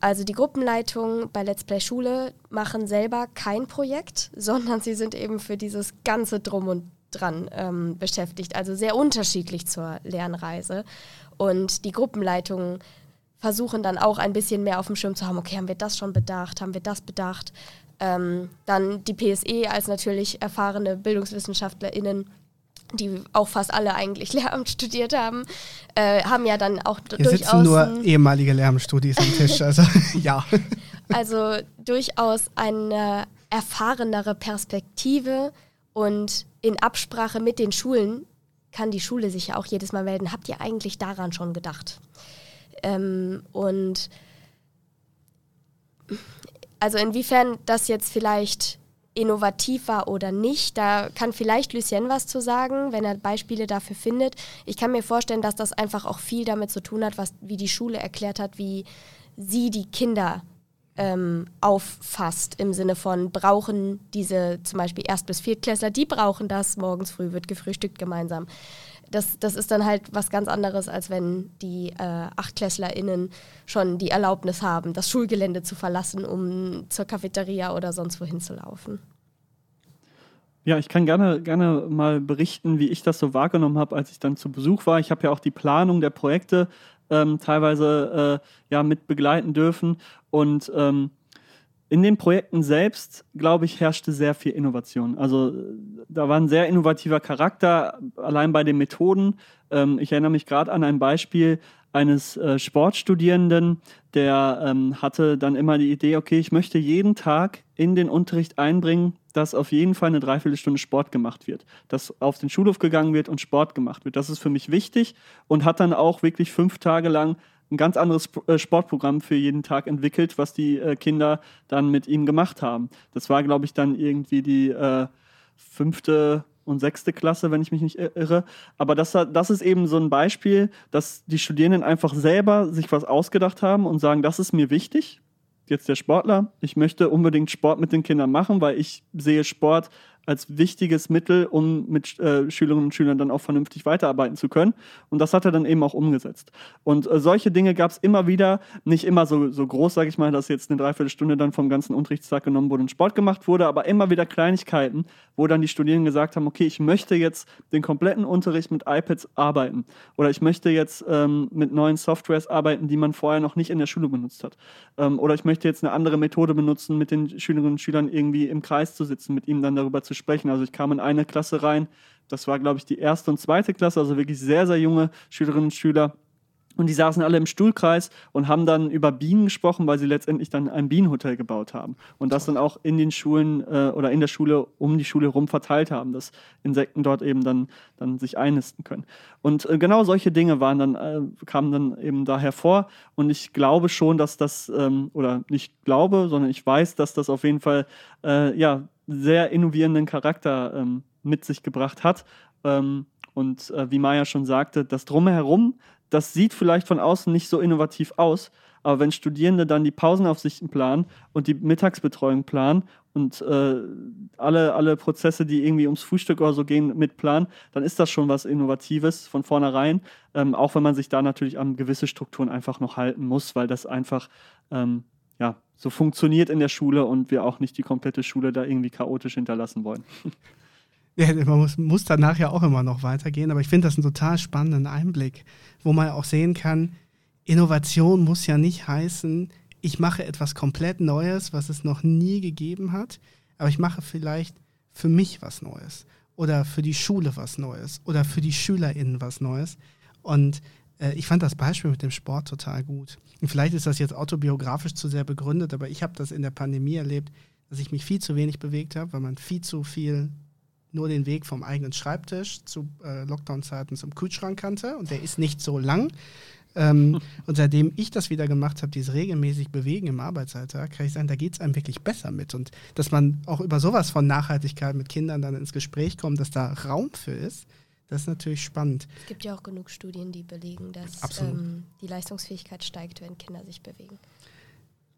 Speaker 2: also die Gruppenleitungen bei Let's Play Schule machen selber kein Projekt, sondern sie sind eben für dieses ganze Drum und dran ähm, beschäftigt, also sehr unterschiedlich zur Lernreise. Und die Gruppenleitungen versuchen dann auch ein bisschen mehr auf dem Schirm zu haben, okay, haben wir das schon bedacht, haben wir das bedacht. Ähm, dann die PSE als natürlich erfahrene BildungswissenschaftlerInnen, die auch fast alle eigentlich Lehramt studiert haben, äh, haben ja dann auch
Speaker 1: Hier durchaus... sitzen nur ehemalige Lehramtsstudis am Tisch, also ja.
Speaker 2: Also durchaus eine erfahrenere Perspektive und in Absprache mit den Schulen kann die Schule sich ja auch jedes Mal melden, habt ihr eigentlich daran schon gedacht? Ähm, und also inwiefern das jetzt vielleicht innovativ war oder nicht, da kann vielleicht Lucien was zu sagen, wenn er Beispiele dafür findet. Ich kann mir vorstellen, dass das einfach auch viel damit zu tun hat, was, wie die Schule erklärt hat, wie sie die Kinder ähm, auffasst, im Sinne von brauchen diese zum Beispiel Erst- bis Viertklässler, die brauchen das, morgens früh wird gefrühstückt gemeinsam das, das ist dann halt was ganz anderes, als wenn die äh, AchtklässlerInnen schon die Erlaubnis haben, das Schulgelände zu verlassen, um zur Cafeteria oder sonst wohin zu laufen.
Speaker 3: Ja, ich kann gerne, gerne mal berichten, wie ich das so wahrgenommen habe, als ich dann zu Besuch war. Ich habe ja auch die Planung der Projekte ähm, teilweise äh, ja, mit begleiten dürfen. Und ähm, in den Projekten selbst, glaube ich, herrschte sehr viel Innovation. Also da war ein sehr innovativer Charakter, allein bei den Methoden. Ähm, ich erinnere mich gerade an ein Beispiel eines äh, Sportstudierenden, der ähm, hatte dann immer die Idee, okay, ich möchte jeden Tag in den Unterricht einbringen, dass auf jeden Fall eine Dreiviertelstunde Sport gemacht wird, dass auf den Schulhof gegangen wird und Sport gemacht wird. Das ist für mich wichtig und hat dann auch wirklich fünf Tage lang ein ganz anderes äh, Sportprogramm für jeden Tag entwickelt, was die äh, Kinder dann mit ihm gemacht haben. Das war, glaube ich, dann irgendwie die äh, fünfte und sechste Klasse, wenn ich mich nicht irre. Aber das, das ist eben so ein Beispiel, dass die Studierenden einfach selber sich was ausgedacht haben und sagen, das ist mir wichtig. Jetzt der Sportler, ich möchte unbedingt Sport mit den Kindern machen, weil ich sehe Sport als wichtiges Mittel, um mit äh, Schülerinnen und Schülern dann auch vernünftig weiterarbeiten zu können. Und das hat er dann eben auch umgesetzt. Und äh, solche Dinge gab es immer wieder, nicht immer so, so groß, sage ich mal, dass jetzt eine Dreiviertelstunde dann vom ganzen Unterrichtstag genommen wurde und Sport gemacht wurde, aber immer wieder Kleinigkeiten, wo dann die Studierenden gesagt haben, okay, ich möchte jetzt den kompletten Unterricht mit iPads arbeiten oder ich möchte jetzt ähm, mit neuen Softwares arbeiten, die man vorher noch nicht in der Schule benutzt hat. Ähm, oder ich möchte jetzt eine andere Methode benutzen, mit den Schülerinnen und Schülern irgendwie im Kreis zu sitzen, mit ihnen dann darüber zu sprechen. Also ich kam in eine Klasse rein, das war, glaube ich, die erste und zweite Klasse, also wirklich sehr, sehr junge Schülerinnen und Schüler. Und die saßen alle im Stuhlkreis und haben dann über Bienen gesprochen, weil sie letztendlich dann ein Bienenhotel gebaut haben. Und das dann auch in den Schulen äh, oder in der Schule um die Schule herum verteilt haben, dass Insekten dort eben dann, dann sich einnisten können. Und äh, genau solche Dinge waren dann, äh, kamen dann eben da hervor. Und ich glaube schon, dass das, ähm, oder nicht glaube, sondern ich weiß, dass das auf jeden Fall äh, ja, sehr innovierenden Charakter ähm, mit sich gebracht hat. Ähm, und äh, wie Maya schon sagte, das Drumherum, das sieht vielleicht von außen nicht so innovativ aus, aber wenn Studierende dann die Pausenaufsichten planen und die Mittagsbetreuung planen und äh, alle, alle Prozesse, die irgendwie ums Frühstück oder so gehen, mitplanen, dann ist das schon was Innovatives von vornherein, ähm, auch wenn man sich da natürlich an gewisse Strukturen einfach noch halten muss, weil das einfach ähm, ja, so funktioniert in der Schule und wir auch nicht die komplette Schule da irgendwie chaotisch hinterlassen wollen.
Speaker 1: Ja, man muss, muss danach ja auch immer noch weitergehen, aber ich finde das einen total spannenden Einblick, wo man auch sehen kann, Innovation muss ja nicht heißen, ich mache etwas komplett Neues, was es noch nie gegeben hat, aber ich mache vielleicht für mich was Neues oder für die Schule was Neues oder für die SchülerInnen was Neues. Und äh, ich fand das Beispiel mit dem Sport total gut. Und vielleicht ist das jetzt autobiografisch zu sehr begründet, aber ich habe das in der Pandemie erlebt, dass ich mich viel zu wenig bewegt habe, weil man viel zu viel nur den Weg vom eigenen Schreibtisch zu äh, Lockdown-Zeiten zum Kühlschrank kannte und der ist nicht so lang. Ähm, und seitdem ich das wieder gemacht habe, dieses regelmäßig Bewegen im Arbeitsalltag, kann ich sagen, da geht es einem wirklich besser mit. Und dass man auch über sowas von Nachhaltigkeit mit Kindern dann ins Gespräch kommt, dass da Raum für ist, das ist natürlich spannend.
Speaker 2: Es gibt ja auch genug Studien, die belegen, dass ähm, die Leistungsfähigkeit steigt, wenn Kinder sich bewegen.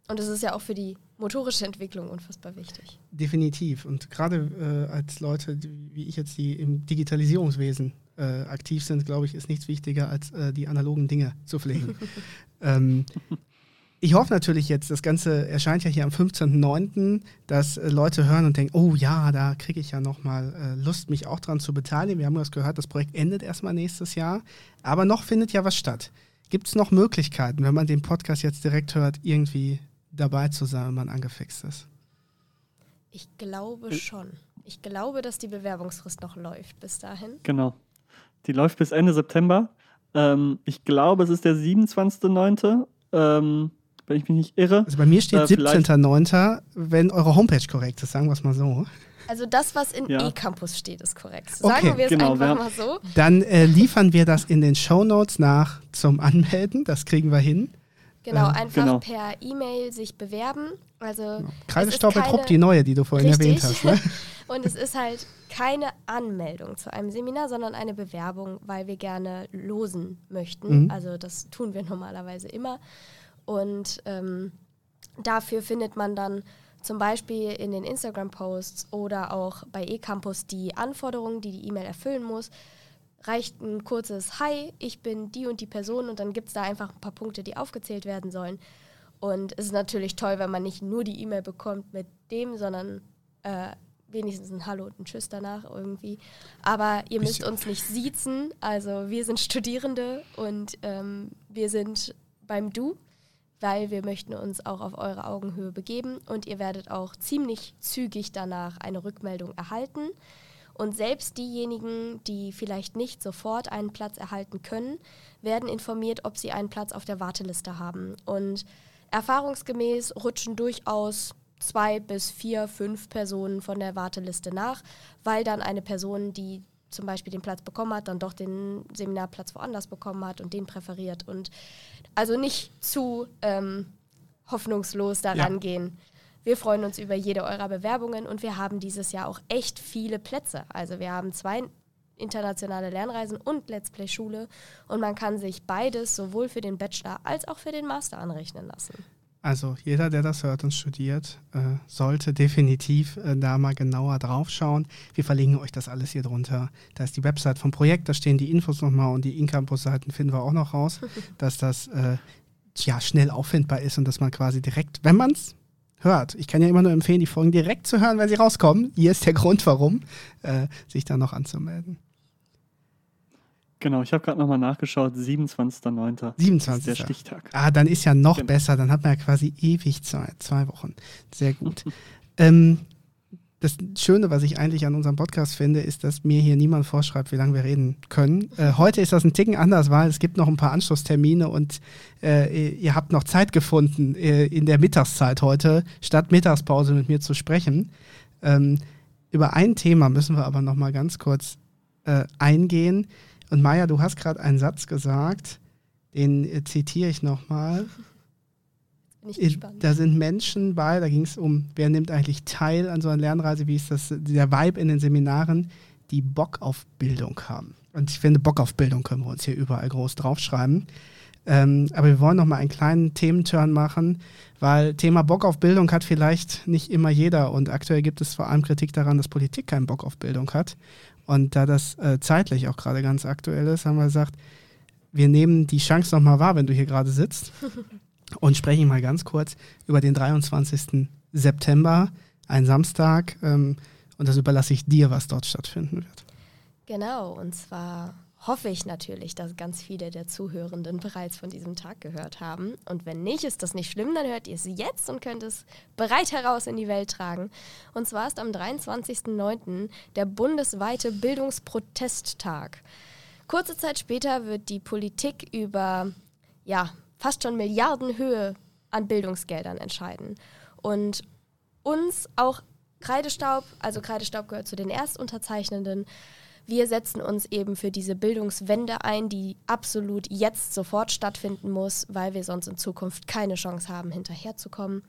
Speaker 2: Und das ist ja auch für die motorische Entwicklung unfassbar wichtig.
Speaker 1: Definitiv. Und gerade äh, als Leute, die, wie ich jetzt, die im Digitalisierungswesen äh, aktiv sind, glaube ich, ist nichts wichtiger, als äh, die analogen Dinge zu pflegen. ähm, ich hoffe natürlich jetzt, das Ganze erscheint ja hier am 15.09., dass äh, Leute hören und denken, oh ja, da kriege ich ja nochmal äh, Lust, mich auch dran zu beteiligen. Wir haben das gehört, das Projekt endet erstmal nächstes Jahr, aber noch findet ja was statt. Gibt es noch Möglichkeiten, wenn man den Podcast jetzt direkt hört, irgendwie dabei zu sein, wenn man angefixt ist?
Speaker 2: Ich glaube schon. Ich glaube, dass die Bewerbungsfrist noch läuft bis dahin.
Speaker 3: Genau. Die läuft bis Ende September. Ähm, ich glaube, es ist der 27.09. Ähm, wenn ich mich nicht irre.
Speaker 1: Also bei mir steht äh, 17.09., wenn eure Homepage korrekt ist, sagen wir es mal so.
Speaker 2: Also das, was in ja. E-Campus steht, ist korrekt. Sagen okay, wir es genau, einfach mal so.
Speaker 1: Dann äh, liefern wir das in den Show Notes nach zum Anmelden. Das kriegen wir hin.
Speaker 2: Genau, einfach genau. per E-Mail sich bewerben. Also genau.
Speaker 1: Trupp, die neue, die du vorhin richtig. erwähnt hast. Ne?
Speaker 2: Und es ist halt keine Anmeldung zu einem Seminar, sondern eine Bewerbung, weil wir gerne losen möchten. Mhm. Also das tun wir normalerweise immer. Und ähm, dafür findet man dann zum Beispiel in den Instagram-Posts oder auch bei eCampus die Anforderungen, die die E-Mail erfüllen muss reicht ein kurzes Hi, ich bin die und die Person und dann gibt es da einfach ein paar Punkte, die aufgezählt werden sollen. Und es ist natürlich toll, wenn man nicht nur die E-Mail bekommt mit dem, sondern äh, wenigstens ein Hallo und ein Tschüss danach irgendwie. Aber ihr müsst uns nicht siezen. Also wir sind Studierende und ähm, wir sind beim Du, weil wir möchten uns auch auf eure Augenhöhe begeben und ihr werdet auch ziemlich zügig danach eine Rückmeldung erhalten. Und selbst diejenigen, die vielleicht nicht sofort einen Platz erhalten können, werden informiert, ob sie einen Platz auf der Warteliste haben. Und erfahrungsgemäß rutschen durchaus zwei bis vier, fünf Personen von der Warteliste nach, weil dann eine Person, die zum Beispiel den Platz bekommen hat, dann doch den Seminarplatz woanders bekommen hat und den präferiert. Und also nicht zu ähm, hoffnungslos daran ja. gehen. Wir freuen uns über jede eurer Bewerbungen und wir haben dieses Jahr auch echt viele Plätze. Also wir haben zwei internationale Lernreisen und Let's Play Schule und man kann sich beides sowohl für den Bachelor als auch für den Master anrechnen lassen.
Speaker 1: Also jeder, der das hört und studiert, äh, sollte definitiv äh, da mal genauer drauf schauen. Wir verlinken euch das alles hier drunter. Da ist die Website vom Projekt, da stehen die Infos nochmal und die Incampus-Seiten finden wir auch noch raus, dass das äh, ja, schnell auffindbar ist und dass man quasi direkt, wenn man es hört, ich kann ja immer nur empfehlen, die Folgen direkt zu hören, wenn sie rauskommen. Hier ist der Grund, warum, äh, sich da noch anzumelden.
Speaker 3: Genau, ich habe gerade nochmal nachgeschaut, 27.09.
Speaker 1: 27.
Speaker 3: Ist der Stichtag.
Speaker 1: Ah, dann ist ja noch genau. besser, dann hat man ja quasi ewig Zeit, zwei Wochen. Sehr gut. ähm, das Schöne, was ich eigentlich an unserem Podcast finde, ist, dass mir hier niemand vorschreibt, wie lange wir reden können. Äh, heute ist das ein Ticken anders, weil es gibt noch ein paar Anschlusstermine und äh, ihr habt noch Zeit gefunden, äh, in der Mittagszeit heute, statt Mittagspause mit mir zu sprechen. Ähm, über ein Thema müssen wir aber noch mal ganz kurz äh, eingehen. Und Maja, du hast gerade einen Satz gesagt, den äh, zitiere ich nochmal. Da sind Menschen bei, da ging es um, wer nimmt eigentlich teil an so einer Lernreise, wie ist das, der Vibe in den Seminaren, die Bock auf Bildung haben. Und ich finde, Bock auf Bildung können wir uns hier überall groß draufschreiben. Ähm, aber wir wollen noch mal einen kleinen Thementurn machen, weil Thema Bock auf Bildung hat vielleicht nicht immer jeder. Und aktuell gibt es vor allem Kritik daran, dass Politik keinen Bock auf Bildung hat. Und da das äh, zeitlich auch gerade ganz aktuell ist, haben wir gesagt, wir nehmen die Chance nochmal wahr, wenn du hier gerade sitzt und sprechen mal ganz kurz über den 23. September, ein Samstag. Ähm, und das überlasse ich dir, was dort stattfinden wird.
Speaker 2: Genau, und zwar hoffe ich natürlich, dass ganz viele der Zuhörenden bereits von diesem Tag gehört haben. Und wenn nicht, ist das nicht schlimm, dann hört ihr es jetzt und könnt es bereit heraus in die Welt tragen. Und zwar ist am 23.09. der bundesweite Bildungsprotesttag. Kurze Zeit später wird die Politik über ja, fast schon Milliardenhöhe an Bildungsgeldern entscheiden. Und uns auch Kreidestaub, also Kreidestaub gehört zu den Erstunterzeichnenden, wir setzen uns eben für diese Bildungswende ein, die absolut jetzt sofort stattfinden muss, weil wir sonst in Zukunft keine Chance haben, hinterherzukommen.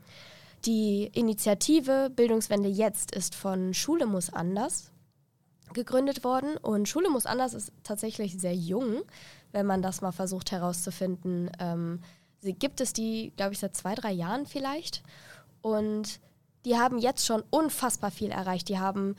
Speaker 2: Die Initiative Bildungswende jetzt ist von Schule muss anders gegründet worden und Schule muss anders ist tatsächlich sehr jung, wenn man das mal versucht herauszufinden. Ähm, sie gibt es die, glaube ich, seit zwei, drei Jahren vielleicht und die haben jetzt schon unfassbar viel erreicht. Die haben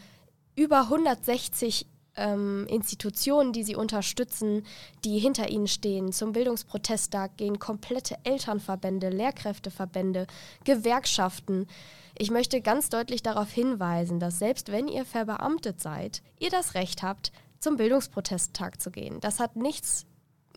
Speaker 2: über 160 ähm, Institutionen, die sie unterstützen, die hinter ihnen stehen. Zum Bildungsprotesttag gehen komplette Elternverbände, Lehrkräfteverbände, Gewerkschaften. Ich möchte ganz deutlich darauf hinweisen, dass selbst wenn ihr verbeamtet seid, ihr das Recht habt, zum Bildungsprotesttag zu gehen. Das hat nichts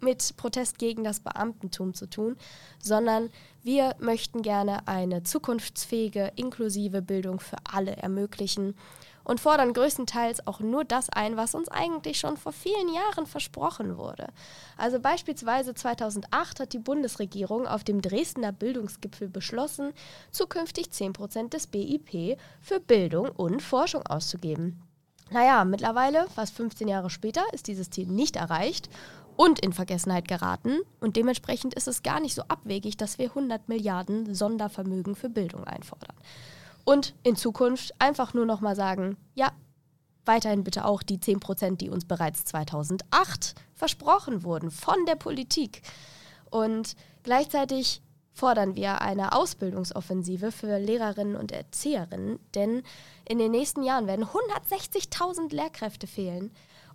Speaker 2: mit Protest gegen das Beamtentum zu tun, sondern wir möchten gerne eine zukunftsfähige, inklusive Bildung für alle ermöglichen und fordern größtenteils auch nur das ein, was uns eigentlich schon vor vielen Jahren versprochen wurde. Also beispielsweise 2008 hat die Bundesregierung auf dem Dresdner Bildungsgipfel beschlossen, zukünftig 10% des BIP für Bildung und Forschung auszugeben. Naja, mittlerweile, fast 15 Jahre später, ist dieses Ziel nicht erreicht und in Vergessenheit geraten. Und dementsprechend ist es gar nicht so abwegig, dass wir 100 Milliarden Sondervermögen für Bildung einfordern. Und in Zukunft einfach nur noch mal sagen, ja, weiterhin bitte auch die 10 Prozent, die uns bereits 2008 versprochen wurden von der Politik. Und gleichzeitig fordern wir eine Ausbildungsoffensive für Lehrerinnen und Erzieherinnen, denn in den nächsten Jahren werden 160.000 Lehrkräfte fehlen.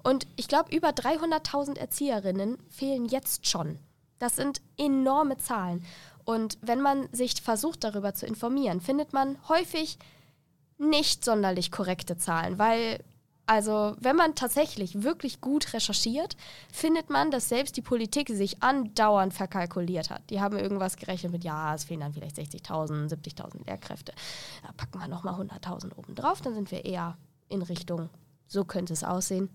Speaker 2: Und ich glaube, über 300.000 Erzieherinnen fehlen jetzt schon. Das sind enorme Zahlen. Und wenn man sich versucht, darüber zu informieren, findet man häufig nicht sonderlich korrekte Zahlen, weil also wenn man tatsächlich wirklich gut recherchiert, findet man, dass selbst die Politik sich andauernd verkalkuliert hat. Die haben irgendwas gerechnet mit, ja, es fehlen dann vielleicht 60.000, 70.000 Lehrkräfte. Da packen wir nochmal 100.000 oben drauf, dann sind wir eher in Richtung, so könnte es aussehen.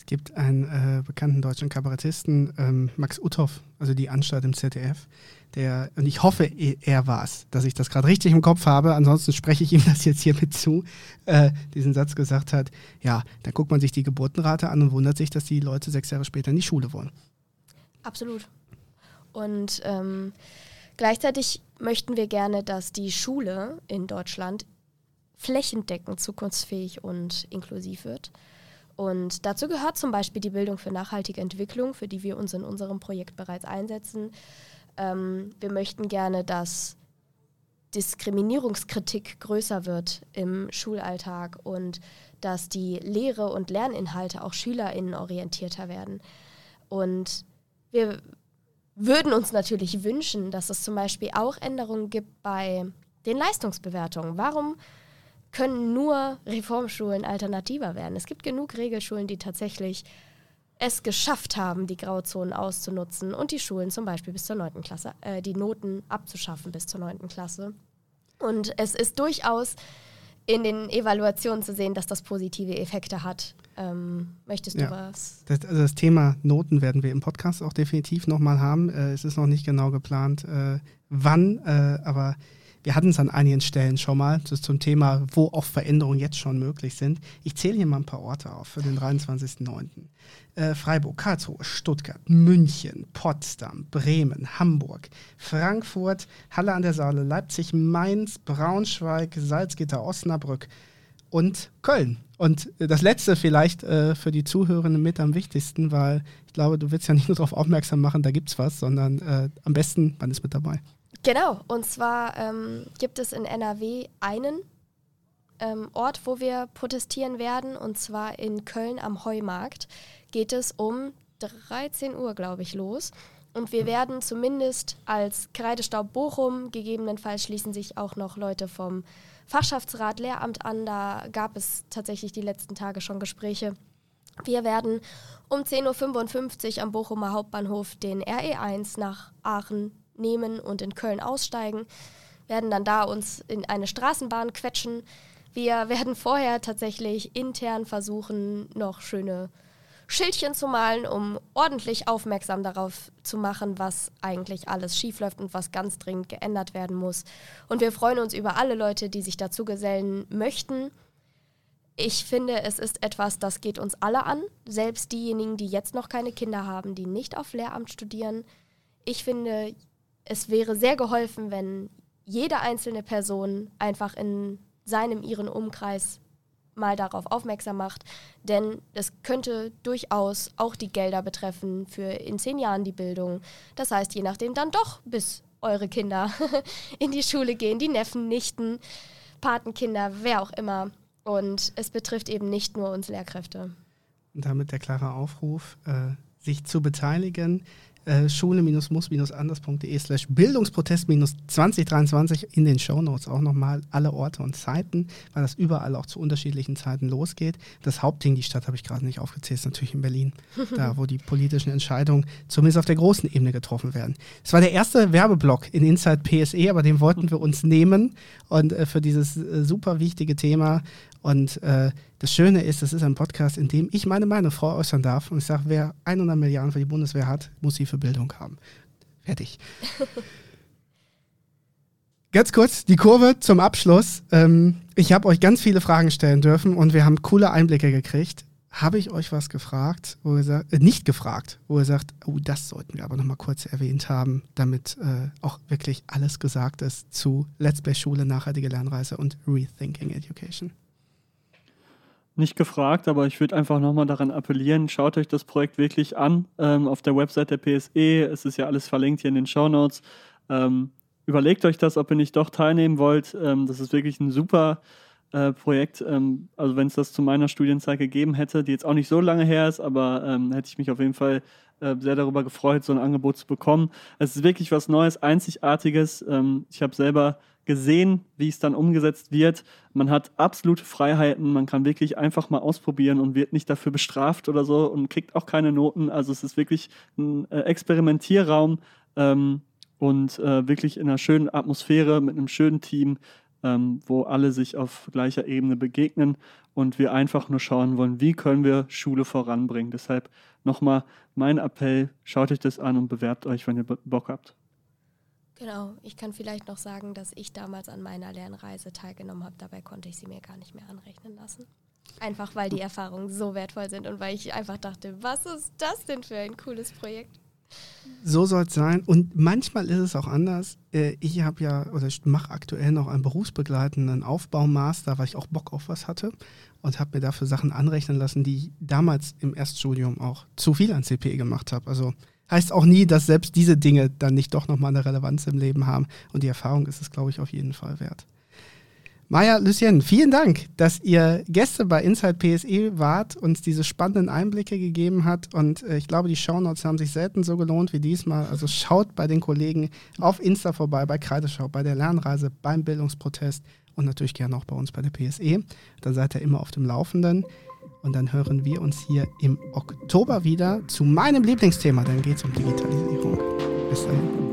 Speaker 1: Es gibt einen äh, bekannten deutschen Kabarettisten, ähm, Max Uthoff, also die Anstalt im ZDF, der, und ich hoffe, er war es, dass ich das gerade richtig im Kopf habe, ansonsten spreche ich ihm das jetzt hiermit zu, äh, diesen Satz gesagt hat, ja, dann guckt man sich die Geburtenrate an und wundert sich, dass die Leute sechs Jahre später in die Schule wollen.
Speaker 2: Absolut. Und ähm, gleichzeitig möchten wir gerne, dass die Schule in Deutschland flächendeckend zukunftsfähig und inklusiv wird. Und dazu gehört zum Beispiel die Bildung für nachhaltige Entwicklung, für die wir uns in unserem Projekt bereits einsetzen. Ähm, wir möchten gerne, dass Diskriminierungskritik größer wird im Schulalltag und dass die Lehre und Lerninhalte auch SchülerInnen orientierter werden. Und wir würden uns natürlich wünschen, dass es zum Beispiel auch Änderungen gibt bei den Leistungsbewertungen. Warum können nur Reformschulen alternativer werden? Es gibt genug Regelschulen, die tatsächlich es geschafft haben, die Grauzonen auszunutzen und die Schulen zum Beispiel bis zur 9. Klasse, äh, die Noten abzuschaffen bis zur 9. Klasse. Und es ist durchaus in den Evaluationen zu sehen, dass das positive Effekte hat. Ähm, möchtest du ja. was?
Speaker 1: Das, also das Thema Noten werden wir im Podcast auch definitiv nochmal haben. Äh, es ist noch nicht genau geplant, äh, wann, äh, aber wir hatten es an einigen Stellen schon mal zum Thema, wo auch Veränderungen jetzt schon möglich sind. Ich zähle hier mal ein paar Orte auf für den 23.09. Äh, Freiburg, Karlsruhe, Stuttgart, München, Potsdam, Bremen, Hamburg, Frankfurt, Halle an der Saale, Leipzig, Mainz, Braunschweig, Salzgitter, Osnabrück und Köln. Und äh, das letzte vielleicht äh, für die Zuhörenden mit am wichtigsten, weil ich glaube, du willst ja nicht nur darauf aufmerksam machen, da gibt es was, sondern äh, am besten, man ist mit dabei.
Speaker 2: Genau, und zwar ähm, gibt es in NRW einen ähm, Ort, wo wir protestieren werden, und zwar in Köln am Heumarkt geht es um 13 Uhr, glaube ich, los. Und wir werden zumindest als Kreidestaub Bochum, gegebenenfalls schließen sich auch noch Leute vom Fachschaftsrat Lehramt an, da gab es tatsächlich die letzten Tage schon Gespräche. Wir werden um 10.55 Uhr am Bochumer Hauptbahnhof den RE1 nach Aachen nehmen und in Köln aussteigen, werden dann da uns in eine Straßenbahn quetschen. Wir werden vorher tatsächlich intern versuchen, noch schöne Schildchen zu malen, um ordentlich aufmerksam darauf zu machen, was eigentlich alles schiefläuft und was ganz dringend geändert werden muss. Und wir freuen uns über alle Leute, die sich dazu gesellen möchten. Ich finde, es ist etwas, das geht uns alle an, selbst diejenigen, die jetzt noch keine Kinder haben, die nicht auf Lehramt studieren. Ich finde, es wäre sehr geholfen, wenn jede einzelne Person einfach in seinem, ihren Umkreis mal darauf aufmerksam macht, denn es könnte durchaus auch die Gelder betreffen für in zehn Jahren die Bildung. Das heißt, je nachdem dann doch bis eure Kinder in die Schule gehen, die Neffen, Nichten, Patenkinder, wer auch immer. Und es betrifft eben nicht nur uns Lehrkräfte.
Speaker 1: Und damit der klare Aufruf, äh, sich zu beteiligen äh, schule-muss-anders.de slash Bildungsprotest-2023 in den Shownotes auch nochmal alle Orte und Zeiten, weil das überall auch zu unterschiedlichen Zeiten losgeht. Das Hauptding, die Stadt habe ich gerade nicht aufgezählt, ist natürlich in Berlin, da wo die politischen Entscheidungen zumindest auf der großen Ebene getroffen werden. Es war der erste Werbeblock in Inside PSE, aber den wollten wir uns nehmen und äh, für dieses äh, super wichtige Thema und äh, das Schöne ist, das ist ein Podcast, in dem ich meine Meinung Frau äußern darf. Und ich sage, wer 100 Milliarden für die Bundeswehr hat, muss sie für Bildung haben. Fertig. ganz kurz die Kurve zum Abschluss. Ähm, ich habe euch ganz viele Fragen stellen dürfen und wir haben coole Einblicke gekriegt. Habe ich euch was gefragt, wo ihr sagt, äh, nicht gefragt, wo ihr sagt, oh, das sollten wir aber nochmal kurz erwähnt haben, damit äh, auch wirklich alles gesagt ist zu Let's Play Schule, nachhaltige Lernreise und Rethinking Education?
Speaker 3: Nicht gefragt, aber ich würde einfach nochmal daran appellieren, schaut euch das Projekt wirklich an ähm, auf der Website der PSE. Es ist ja alles verlinkt hier in den Show Notes. Ähm, überlegt euch das, ob ihr nicht doch teilnehmen wollt. Ähm, das ist wirklich ein super äh, Projekt. Ähm, also wenn es das zu meiner Studienzeit gegeben hätte, die jetzt auch nicht so lange her ist, aber ähm, hätte ich mich auf jeden Fall äh, sehr darüber gefreut, so ein Angebot zu bekommen. Es ist wirklich was Neues, Einzigartiges. Ähm, ich habe selber gesehen, wie es dann umgesetzt wird. Man hat absolute Freiheiten, man kann wirklich einfach mal ausprobieren und wird nicht dafür bestraft oder so und kriegt auch keine Noten. Also es ist wirklich ein äh, Experimentierraum ähm, und äh, wirklich in einer schönen Atmosphäre mit einem schönen Team, ähm, wo alle sich auf gleicher Ebene begegnen und wir einfach nur schauen wollen, wie können wir Schule voranbringen. Deshalb nochmal mein Appell, schaut euch das an und bewerbt euch, wenn ihr Bock habt.
Speaker 2: Genau, ich kann vielleicht noch sagen, dass ich damals an meiner Lernreise teilgenommen habe. Dabei konnte ich sie mir gar nicht mehr anrechnen lassen. Einfach weil die Erfahrungen so wertvoll sind und weil ich einfach dachte, was ist das denn für ein cooles Projekt?
Speaker 1: So soll es sein. Und manchmal ist es auch anders. Äh, ich habe ja, oder ich mache aktuell noch einen berufsbegleitenden Aufbaumaster, weil ich auch Bock auf was hatte und habe mir dafür Sachen anrechnen lassen, die ich damals im Erststudium auch zu viel an CP gemacht habe. Also heißt auch nie, dass selbst diese Dinge dann nicht doch nochmal eine Relevanz im Leben haben. Und die Erfahrung ist es, glaube ich, auf jeden Fall wert. Maja, Lucien, vielen Dank, dass ihr Gäste bei Inside PSE wart, uns diese spannenden Einblicke gegeben hat. Und äh, ich glaube, die Shownotes haben sich selten so gelohnt wie diesmal. Also schaut bei den Kollegen auf Insta vorbei, bei Kreideschau, bei der Lernreise, beim Bildungsprotest und natürlich gerne auch bei uns bei der PSE. Dann seid ihr immer auf dem Laufenden. Und dann hören wir uns hier im Oktober wieder zu meinem Lieblingsthema. Dann geht es um Digitalisierung. Bis dahin.